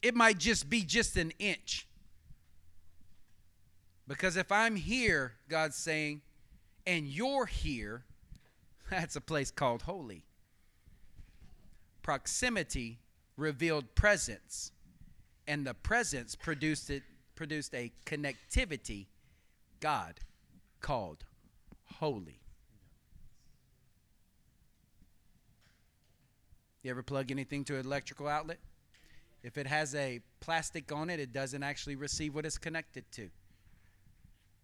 [SPEAKER 1] It might just be just an inch. Because if I'm here, God's saying, and you're here, that's a place called holy. Proximity revealed presence, and the presence produced it produced a connectivity God called holy. You ever plug anything to an electrical outlet? If it has a plastic on it, it doesn't actually receive what it's connected to.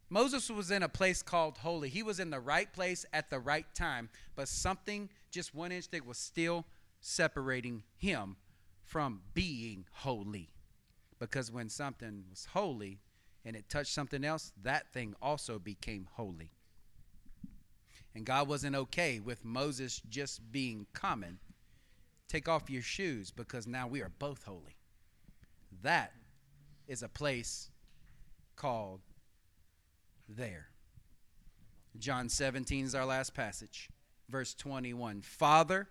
[SPEAKER 1] Moses was in a place called holy. He was in the right place at the right time, but something, just one inch thick was still separating him from being holy. Because when something was holy and it touched something else, that thing also became holy. And God wasn't okay with Moses just being common. Take off your shoes because now we are both holy. That is a place called there. John 17 is our last passage, verse 21. Father,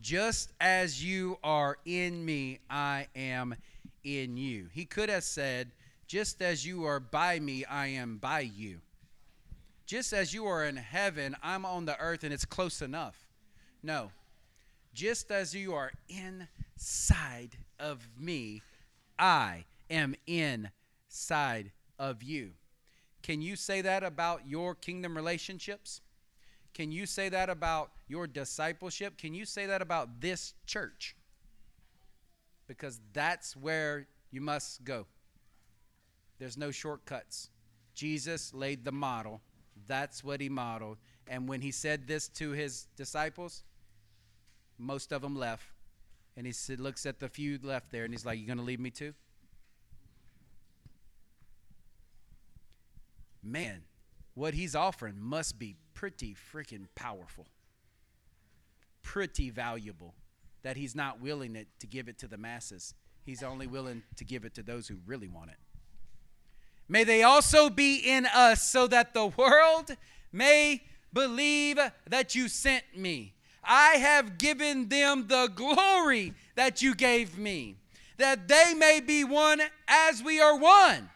[SPEAKER 1] just as you are in me, I am in you. He could have said, just as you are by me, I am by you. Just as you are in heaven, I'm on the earth and it's close enough. No. Just as you are inside of me, I am inside of you. Can you say that about your kingdom relationships? Can you say that about your discipleship? Can you say that about this church? Because that's where you must go. There's no shortcuts. Jesus laid the model. That's what he modeled. And when he said this to his disciples, most of them left. And he said, looks at the few left there and he's like, "You're going to leave me too? man, what he's offering must be pretty freaking powerful, pretty valuable that he's not willing to, to give it to the masses. He's only willing to give it to those who really want it. May they also be in us so that the world may believe that you sent me. I have given them the glory that you gave me, that they may be one as we are one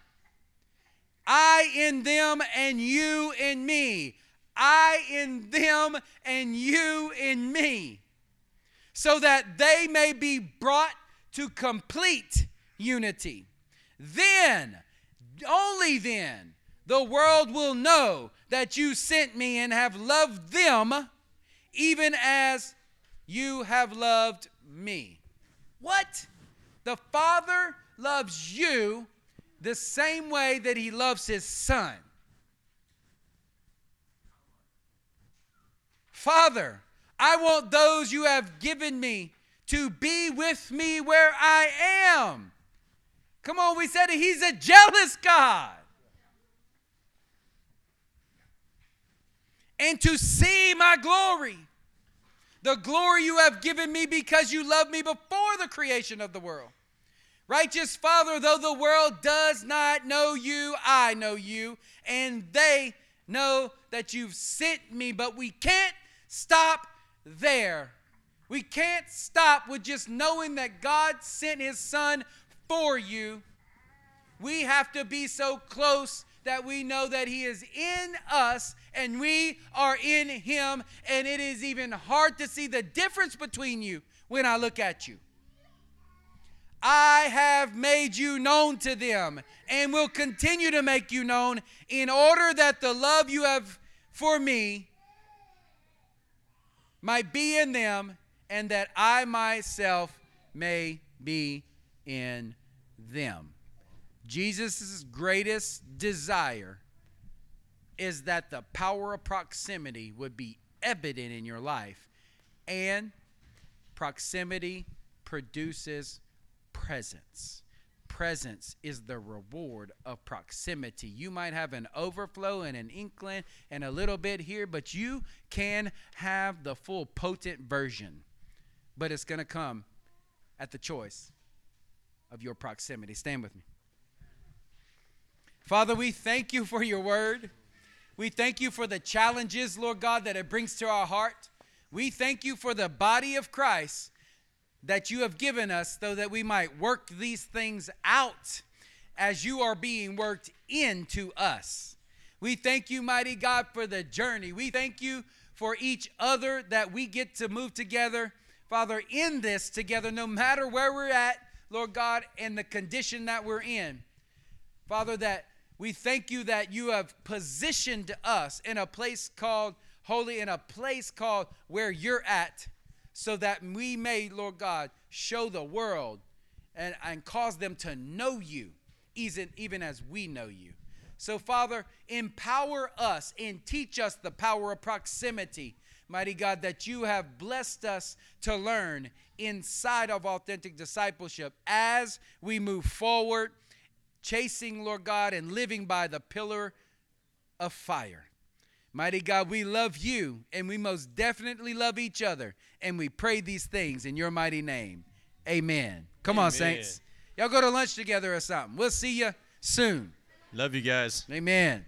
[SPEAKER 1] I in them and you in me. I in them and you in me. So that they may be brought to complete unity. Then, only then, the world will know that you sent me and have loved them even as you have loved me. What? The Father loves you the same way that he loves his son. Father, I want those you have given me to be with me where I am. Come on, we said he's a jealous God. And to see my glory, the glory you have given me because you loved me before the creation of the world. Righteous Father, though the world does not know you, I know you, and they know that you've sent me, but we can't stop there. We can't stop with just knowing that God sent his son for you. We have to be so close that we know that He is in us and we are in Him. And it is even hard to see the difference between you when I look at you. I have made you known to them and will continue to make you known in order that the love you have for me might be in them and that I myself may be in them. Jesus' greatest desire is that the power of proximity would be evident in your life. And proximity produces presence. Presence is the reward of proximity. You might have an overflow and an inkling and a little bit here, but you can have the full potent version. But it's going to come at the choice of your proximity. Stand with me. Father, we thank you for your word. We thank you for the challenges, Lord God, that it brings to our heart. We thank you for the body of Christ that you have given us so that we might work these things out as you are being worked into us. We thank you, mighty God, for the journey. We thank you for each other that we get to move together, Father, in this together, no matter where we're at, Lord God, and the condition that we're in. Father, that we thank you that you have positioned us in a place called holy, in a place called where you're at, so that we may, Lord God, show the world and, and cause them to know you, even, even as we know you. So, Father, empower us and teach us the power of proximity, mighty God, that you have blessed us to learn inside of authentic discipleship as we move forward chasing, Lord God, and living by the pillar of fire. Mighty God, we love you and we most definitely love each other. And we pray these things in your mighty name. Amen. Come Amen. on, saints. Y'all go to lunch together or something. We'll see you soon.
[SPEAKER 2] Love you guys.
[SPEAKER 1] Amen.